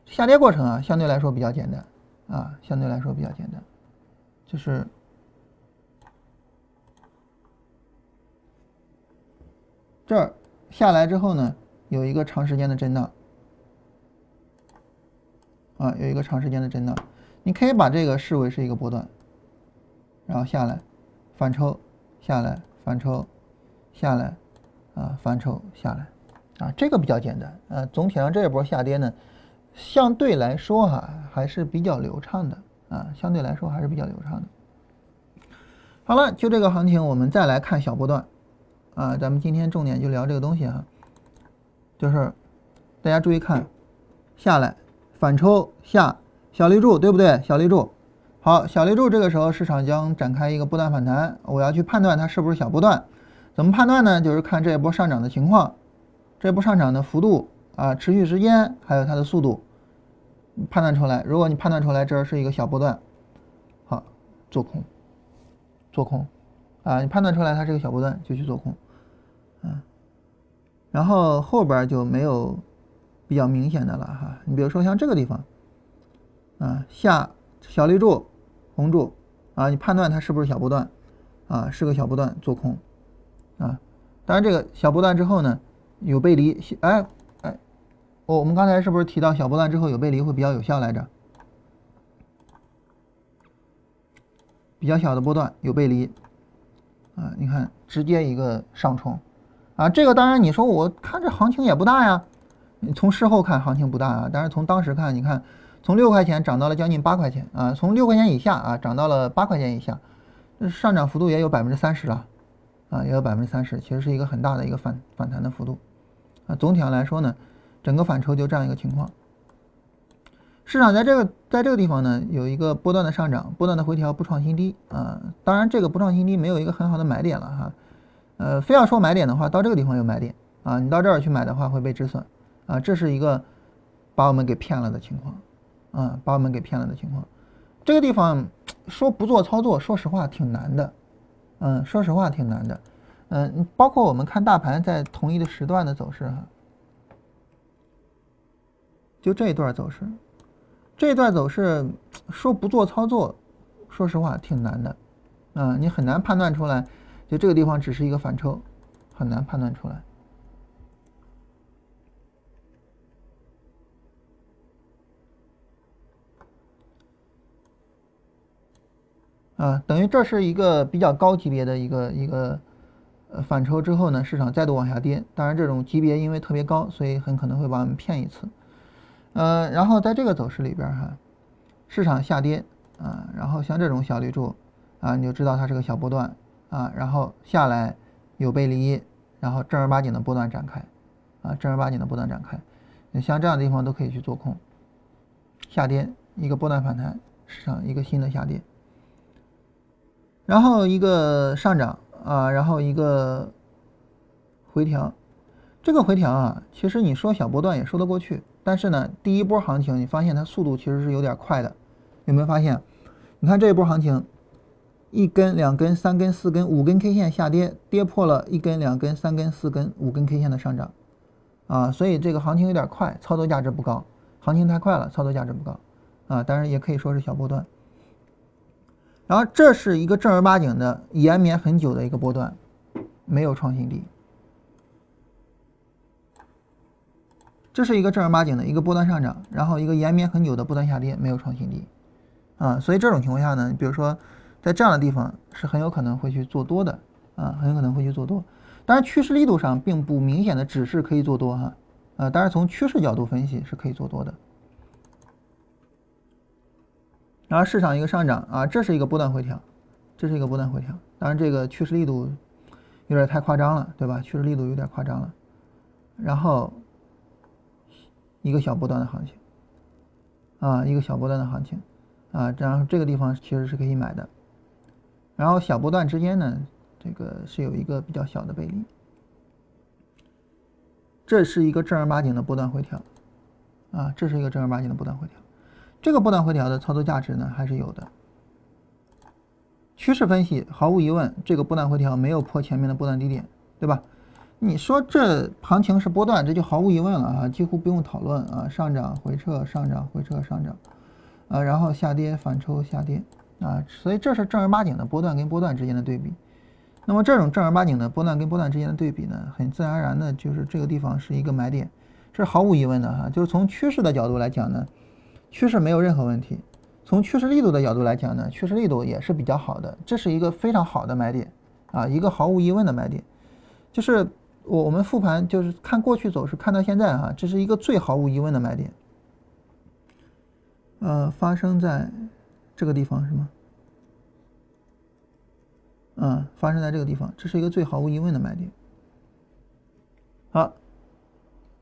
下跌过程啊，相对来说比较简单啊，相对来说比较简单，就是这儿下来之后呢。有一个长时间的震荡，啊，有一个长时间的震荡，你可以把这个视为是一个波段，然后下来，反抽，下来，反抽，下来，啊，反抽下来，啊，这个比较简单，呃，总体上这一波下跌呢，相对来说哈还是比较流畅的，啊，相对来说还是比较流畅的。好了，就这个行情，我们再来看小波段，啊，咱们今天重点就聊这个东西哈。就是大家注意看，下来反抽下小绿柱，对不对？小绿柱，好，小立柱这个时候市场将展开一个波段反弹，我要去判断它是不是小波段。怎么判断呢？就是看这一波上涨的情况，这波上涨的幅度啊，持续时间，还有它的速度，判断出来。如果你判断出来这是一个小波段，好，做空，做空，啊，你判断出来它是个小波段就去做空，然后后边就没有比较明显的了哈。你比如说像这个地方，啊，下小立柱。红柱啊，你判断它是不是小波段啊？是个小波段，做空啊。当然，这个小波段之后呢，有背离，哎哎，我我们刚才是不是提到小波段之后有背离会比较有效来着？比较小的波段有背离啊，你看直接一个上冲啊。这个当然你说我看这行情也不大呀，你从事后看行情不大啊，但是从当时看，你看。从六块钱涨到了将近八块钱啊，从六块钱以下啊涨到了八块钱以下，上涨幅度也有百分之三十了，啊，也有百分之三十，其实是一个很大的一个反反弹的幅度，啊，总体上来说呢，整个反抽就这样一个情况。市场在这个在这个地方呢，有一个波段的上涨，波段的回调不创新低啊，当然这个不创新低没有一个很好的买点了哈，呃，非要说买点的话，到这个地方有买点啊，你到这儿去买的话会被止损啊，这是一个把我们给骗了的情况。啊，把我们给骗了的情况，这个地方说不做操作，说实话挺难的，嗯，说实话挺难的，嗯，包括我们看大盘在同一的时段的走势哈，就这一段走势，这一段走势说不做操作，说实话挺难的，嗯，你很难判断出来，就这个地方只是一个反抽，很难判断出来。啊，等于这是一个比较高级别的一个一个呃反抽之后呢，市场再度往下跌。当然，这种级别因为特别高，所以很可能会把我们骗一次。呃，然后在这个走势里边哈，市场下跌啊，然后像这种小绿柱啊，你就知道它是个小波段啊，然后下来有背离，然后正儿八经的波段展开啊，正儿八经的波段展开。你像这样的地方都可以去做空。下跌一个波段反弹，市场一个新的下跌。然后一个上涨啊，然后一个回调，这个回调啊，其实你说小波段也说得过去，但是呢，第一波行情你发现它速度其实是有点快的，有没有发现？你看这一波行情，一根、两根、三根、四根、五根 K 线下跌，跌破了一根、两根、三根、四根、五根 K 线的上涨，啊，所以这个行情有点快，操作价值不高，行情太快了，操作价值不高，啊，当然也可以说是小波段。然后这是一个正儿八经的延绵很久的一个波段，没有创新低。这是一个正儿八经的一个波段上涨，然后一个延绵很久的波段下跌，没有创新低，啊，所以这种情况下呢，比如说在这样的地方是很有可能会去做多的，啊，很有可能会去做多。当然趋势力度上并不明显的指示可以做多哈，啊，当然从趋势角度分析是可以做多的。然后市场一个上涨啊，这是一个波段回调，这是一个波段回调。当然这个趋势力度有点太夸张了，对吧？趋势力度有点夸张了。然后一个小波段的行情啊，一个小波段的行情啊，然后这个地方其实是可以买的。然后小波段之间呢，这个是有一个比较小的背离。这是一个正儿八经的波段回调啊，这是一个正儿八经的波段回调。这个波段回调的操作价值呢还是有的。趋势分析，毫无疑问，这个波段回调没有破前面的波段低点，对吧？你说这行情是波段，这就毫无疑问了啊，几乎不用讨论啊，上涨回撤，上涨回撤，上涨，啊，然后下跌反抽下跌啊，所以这是正儿八经的波段跟波段之间的对比。那么这种正儿八经的波段跟波段之间的对比呢，很自然而然的就是这个地方是一个买点，这是毫无疑问的哈，就是从趋势的角度来讲呢。趋势没有任何问题，从趋势力度的角度来讲呢，趋势力度也是比较好的，这是一个非常好的买点啊，一个毫无疑问的买点，就是我我们复盘就是看过去走势，看到现在哈，这是一个最毫无疑问的买点。呃，发生在这个地方是吗？嗯，发生在这个地方，这是一个最毫无疑问的买点。好，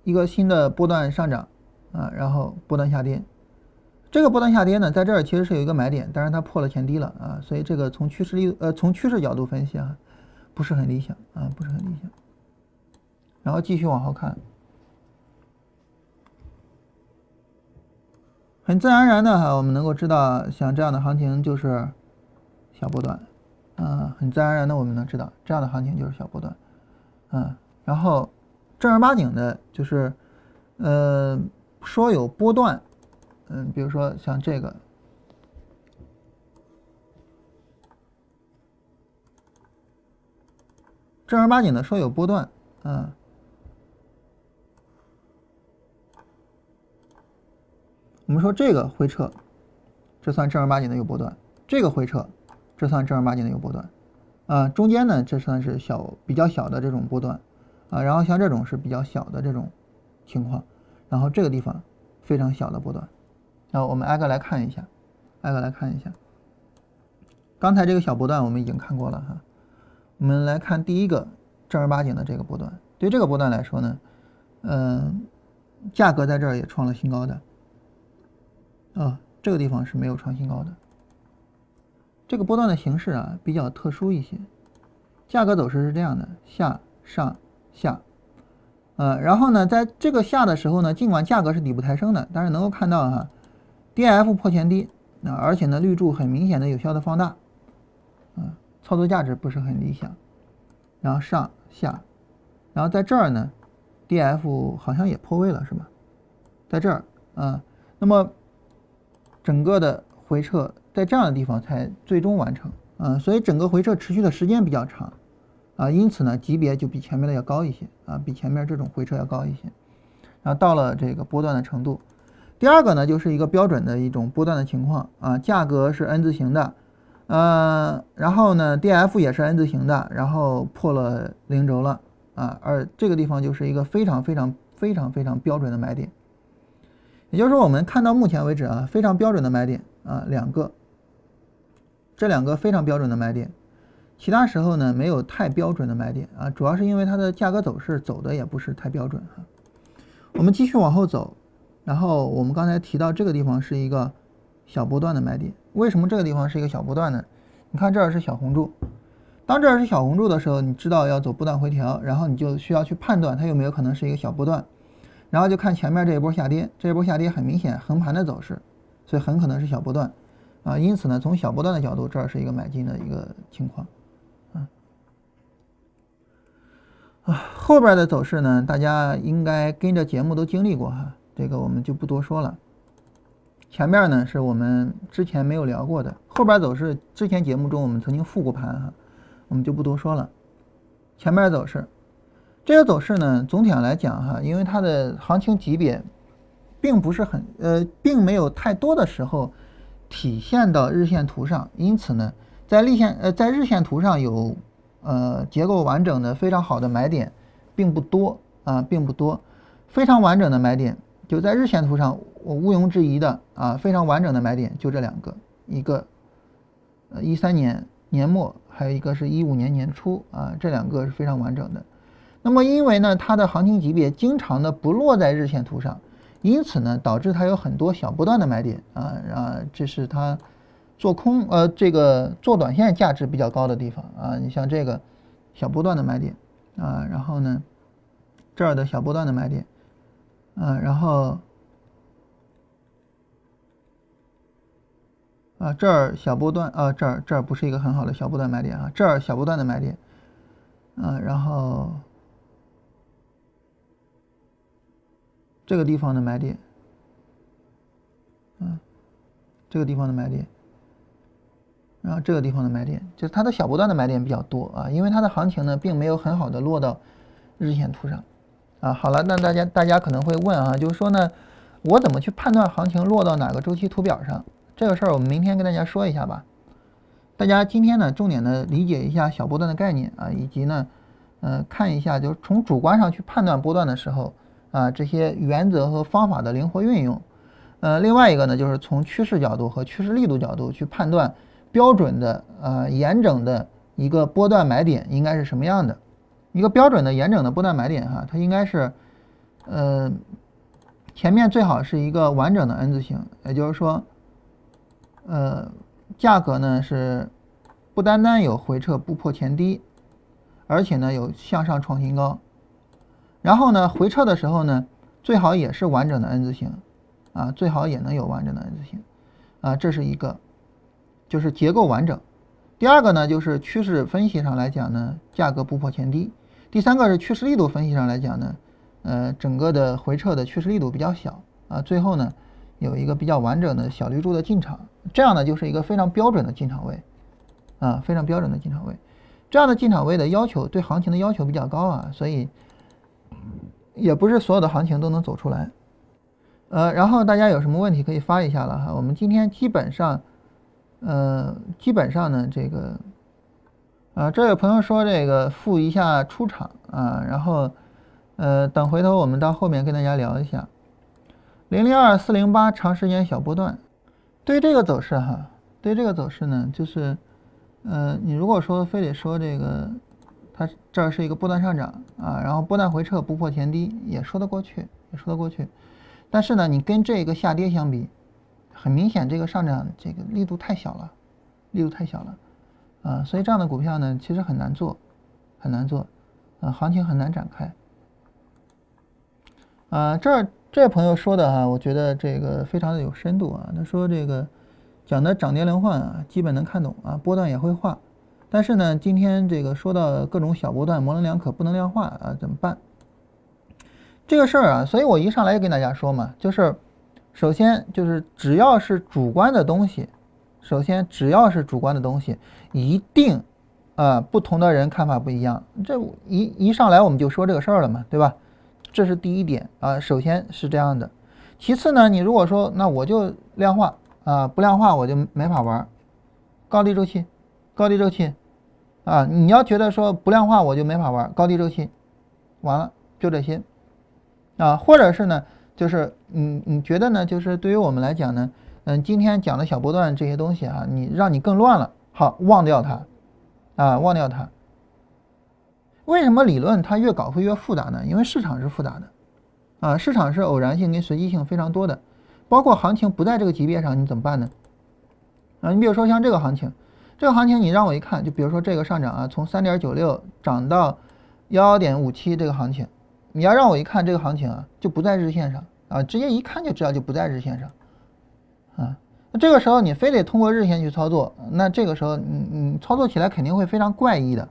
一个新的波段上涨啊，然后波段下跌。这个波段下跌呢，在这儿其实是有一个买点，但是它破了前低了啊，所以这个从趋势力呃从趋势角度分析啊，不是很理想啊，不是很理想。然后继续往后看，很自然而然的哈，我们能够知道，像这样的行情就是小波段，啊，很自然而然的我们能知道，这样的行情就是小波段，嗯，然后正儿八经的，就是呃说有波段。嗯，比如说像这个，正儿八经的说有波段，嗯，我们说这个回撤，这算正儿八经的有波段；这个回撤，这算正儿八经的有波段，啊，中间呢，这算是小比较小的这种波段，啊，然后像这种是比较小的这种情况，然后这个地方非常小的波段。然后我们挨个来看一下，挨个来看一下。刚才这个小波段我们已经看过了哈，我们来看第一个正儿八经的这个波段。对这个波段来说呢，嗯，价格在这儿也创了新高的，啊，这个地方是没有创新高的。这个波段的形式啊比较特殊一些，价格走势是这样的：下上下，呃，然后呢，在这个下的时候呢，尽管价格是底部抬升的，但是能够看到哈。D F 破前低，那而且呢绿柱很明显的有效的放大，啊，操作价值不是很理想。然后上下，然后在这儿呢，D F 好像也破位了是吧？在这儿啊，那么整个的回撤在这样的地方才最终完成啊，所以整个回撤持续的时间比较长啊，因此呢级别就比前面的要高一些啊，比前面这种回撤要高一些。然后到了这个波段的程度。第二个呢，就是一个标准的一种波段的情况啊，价格是 N 字形的，呃，然后呢，D F 也是 N 字形的，然后破了零轴了啊，而这个地方就是一个非常非常非常非常标准的买点，也就是说，我们看到目前为止啊，非常标准的买点啊，两个，这两个非常标准的买点，其他时候呢没有太标准的买点啊，主要是因为它的价格走势走的也不是太标准哈，我们继续往后走。然后我们刚才提到这个地方是一个小波段的买点，为什么这个地方是一个小波段呢？你看这儿是小红柱，当这儿是小红柱的时候，你知道要走波段回调，然后你就需要去判断它有没有可能是一个小波段，然后就看前面这一波下跌，这一波下跌很明显横盘的走势，所以很可能是小波段啊，因此呢，从小波段的角度，这儿是一个买进的一个情况，啊啊，后边的走势呢，大家应该跟着节目都经历过哈。这个我们就不多说了。前面呢是我们之前没有聊过的，后边走势之前节目中我们曾经复过盘哈，我们就不多说了。前面走势，这个走势呢，总体上来讲哈，因为它的行情级别并不是很呃，并没有太多的时候体现到日线图上，因此呢，在日线呃在日线图上有呃结构完整的非常好的买点并不多啊，并不多，非常完整的买点。就在日线图上，我毋庸置疑的啊，非常完整的买点就这两个，一个呃一三年年末，还有一个是一五年年初啊，这两个是非常完整的。那么因为呢，它的行情级别经常的不落在日线图上，因此呢，导致它有很多小波段的买点啊啊，这是它做空呃这个做短线价值比较高的地方啊。你像这个小波段的买点啊，然后呢这儿的小波段的买点。嗯，然后啊，这儿小波段啊，这儿这儿不是一个很好的小波段买点啊，这儿小波段的买点，嗯，然后这个地方的买点，嗯，这个地方的买点，然后这个地方的买点，就是它的小波段的买点比较多啊，因为它的行情呢，并没有很好的落到日线图上。啊，好了，那大家大家可能会问啊，就是说呢，我怎么去判断行情落到哪个周期图表上？这个事儿我们明天跟大家说一下吧。大家今天呢，重点的理解一下小波段的概念啊，以及呢，呃，看一下就是从主观上去判断波段的时候啊，这些原则和方法的灵活运用。呃，另外一个呢，就是从趋势角度和趋势力度角度去判断标准的呃严整的一个波段买点应该是什么样的。一个标准的严整的波段买点哈，它应该是，呃，前面最好是一个完整的 N 字形，也就是说，呃，价格呢是不单单有回撤不破前低，而且呢有向上创新高，然后呢回撤的时候呢最好也是完整的 N 字形，啊，最好也能有完整的 N 字形，啊，这是一个，就是结构完整。第二个呢就是趋势分析上来讲呢，价格不破前低。第三个是趋势力度分析上来讲呢，呃，整个的回撤的趋势力度比较小啊，最后呢有一个比较完整的小绿柱的进场，这样呢就是一个非常标准的进场位，啊，非常标准的进场位，这样的进场位的要求对行情的要求比较高啊，所以也不是所有的行情都能走出来，呃，然后大家有什么问题可以发一下了哈，我们今天基本上，呃，基本上呢这个。啊，这位朋友说这个付一下出场啊，然后，呃，等回头我们到后面跟大家聊一下，零零二四零八长时间小波段，对这个走势哈，对这个走势呢，就是，呃，你如果说非得说这个，它这儿是一个波段上涨啊，然后波段回撤不破前低也说得过去，也说得过去，但是呢，你跟这个下跌相比，很明显这个上涨这个力度太小了，力度太小了。啊，所以这样的股票呢，其实很难做，很难做，啊，行情很难展开。啊，这儿这位朋友说的哈，我觉得这个非常的有深度啊。他说这个讲的涨跌轮换啊，基本能看懂啊，波段也会画，但是呢，今天这个说到各种小波段模棱两可，不能量化啊，怎么办？这个事儿啊，所以我一上来就跟大家说嘛，就是首先就是只要是主观的东西。首先，只要是主观的东西，一定，啊，不同的人看法不一样。这一一上来我们就说这个事儿了嘛，对吧？这是第一点啊。首先是这样的，其次呢，你如果说那我就量化啊，不量化我就没法玩。高低周期，高低周期，啊，你要觉得说不量化我就没法玩高低周期，完了就这些，啊，或者是呢，就是你你觉得呢，就是对于我们来讲呢。嗯，今天讲的小波段这些东西啊，你让你更乱了。好，忘掉它，啊，忘掉它。为什么理论它越搞会越复杂呢？因为市场是复杂的，啊，市场是偶然性跟随机性非常多的，包括行情不在这个级别上，你怎么办呢？啊，你比如说像这个行情，这个行情你让我一看，就比如说这个上涨啊，从三点九六涨到幺幺点五七这个行情，你要让我一看这个行情啊，就不在日线上啊，直接一看就知道就不在日线上。啊，那这个时候你非得通过日线去操作，那这个时候你你操作起来肯定会非常怪异的，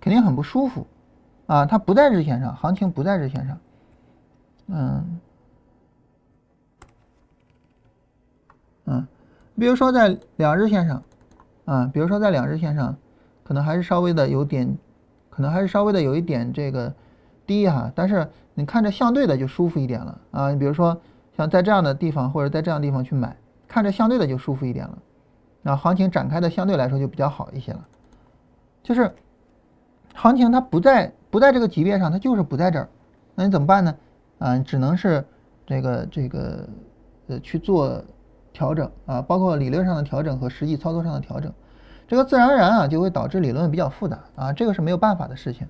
肯定很不舒服，啊，它不在日线上，行情不在日线上，嗯，嗯，比如说在两日线上，啊，比如说在两日线上，可能还是稍微的有点，可能还是稍微的有一点这个低哈，但是你看着相对的就舒服一点了啊，你比如说像在这样的地方或者在这样的地方去买。看着相对的就舒服一点了，那行情展开的相对来说就比较好一些了。就是行情它不在不在这个级别上，它就是不在这儿，那你怎么办呢？啊，只能是这个这个呃去做调整啊，包括理论上的调整和实际操作上的调整，这个自然而然啊就会导致理论比较复杂啊，这个是没有办法的事情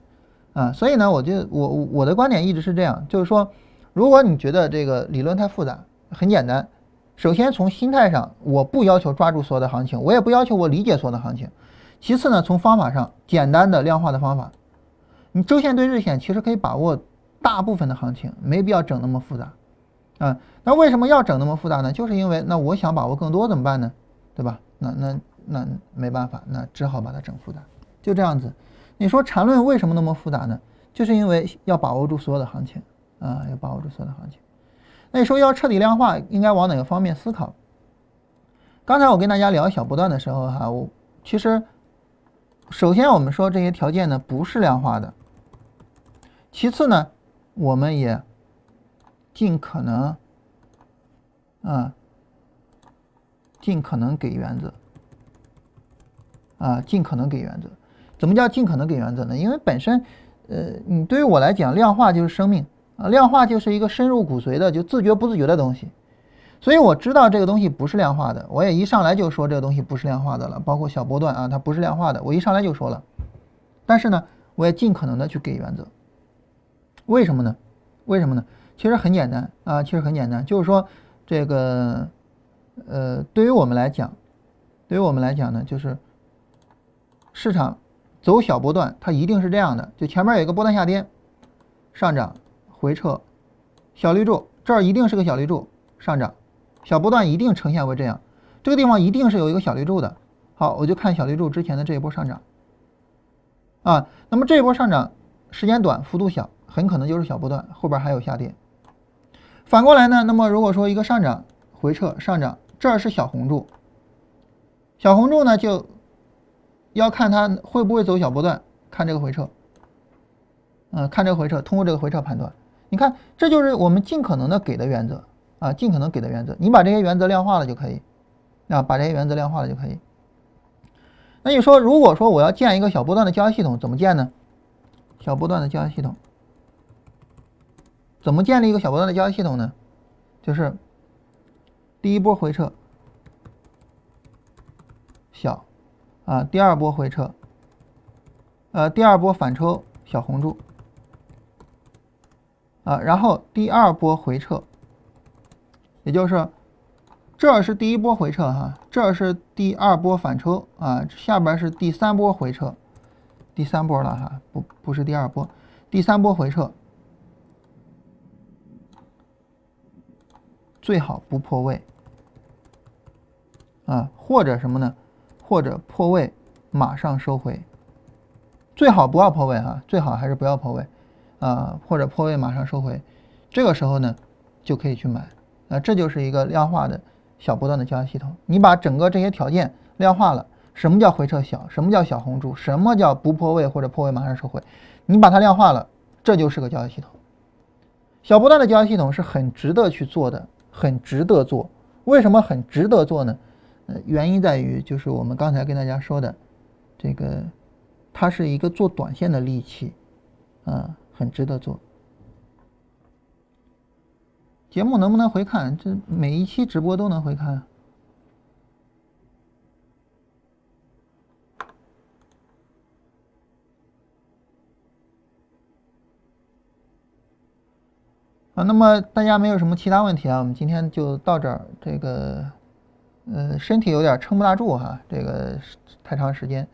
啊。所以呢，我就我我的观点一直是这样，就是说，如果你觉得这个理论太复杂，很简单。首先从心态上，我不要求抓住所有的行情，我也不要求我理解所有的行情。其次呢，从方法上，简单的量化的方法，你周线对日线其实可以把握大部分的行情，没必要整那么复杂啊。那为什么要整那么复杂呢？就是因为那我想把握更多怎么办呢？对吧？那那那没办法，那只好把它整复杂，就这样子。你说缠论为什么那么复杂呢？就是因为要把握住所有的行情啊，要把握住所有的行情。那你说要彻底量化，应该往哪个方面思考？刚才我跟大家聊小波段的时候，哈，我其实首先我们说这些条件呢不是量化的，其次呢，我们也尽可能啊，尽可能给原则啊，尽可能给原则。怎么叫尽可能给原则呢？因为本身，呃，你对于我来讲，量化就是生命。啊，量化就是一个深入骨髓的，就自觉不自觉的东西，所以我知道这个东西不是量化的，我也一上来就说这个东西不是量化的了，包括小波段啊，它不是量化的，我一上来就说了。但是呢，我也尽可能的去给原则。为什么呢？为什么呢？其实很简单啊，其实很简单，就是说这个呃，对于我们来讲，对于我们来讲呢，就是市场走小波段，它一定是这样的，就前面有一个波段下跌，上涨回撤，小绿柱这儿一定是个小绿柱上涨，小波段一定呈现为这样，这个地方一定是有一个小绿柱的。好，我就看小绿柱之前的这一波上涨啊，那么这一波上涨时间短，幅度小，很可能就是小波段，后边还有下跌。反过来呢，那么如果说一个上涨回撤上涨，这儿是小红柱，小红柱呢就要看它会不会走小波段，看这个回撤，嗯，看这个回撤，通过这个回撤判断。你看，这就是我们尽可能的给的原则啊，尽可能给的原则，你把这些原则量化了就可以啊，把这些原则量化了就可以。那你说，如果说我要建一个小波段的交易系统，怎么建呢？小波段的交易系统怎么建立一个小波段的交易系统呢？就是第一波回撤小啊，第二波回撤，呃，第二波反抽小红柱啊，然后第二波回撤，也就是。这是第一波回撤哈，这是第二波反抽啊，下边是第三波回撤，第三波了哈，不不是第二波，第三波回撤，最好不破位啊，或者什么呢？或者破位马上收回，最好不要破位哈，最好还是不要破位啊，或者破位马上收回，这个时候呢就可以去买啊，这就是一个量化的。小波段的交易系统，你把整个这些条件量化了，什么叫回撤小？什么叫小红柱？什么叫不破位或者破位马上收回？你把它量化了，这就是个交易系统。小波段的交易系统是很值得去做的，很值得做。为什么很值得做呢？原因在于就是我们刚才跟大家说的，这个它是一个做短线的利器，啊，很值得做。节目能不能回看？这每一期直播都能回看。啊，那么大家没有什么其他问题啊？我们今天就到这儿。这个，呃，身体有点撑不大住哈，这个太长时间。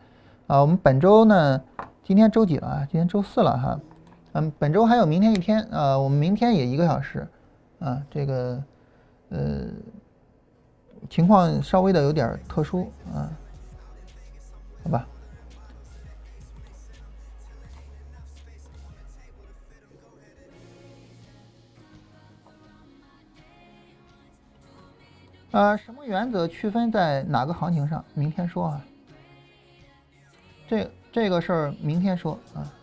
啊，我们本周呢，今天周几了？今天周四了哈。嗯，本周还有明天一天啊，我们明天也一个小时。啊，这个，呃，情况稍微的有点特殊啊，好吧。呃，什么原则区分在哪个行情上？明天说啊。这这个事儿明天说啊。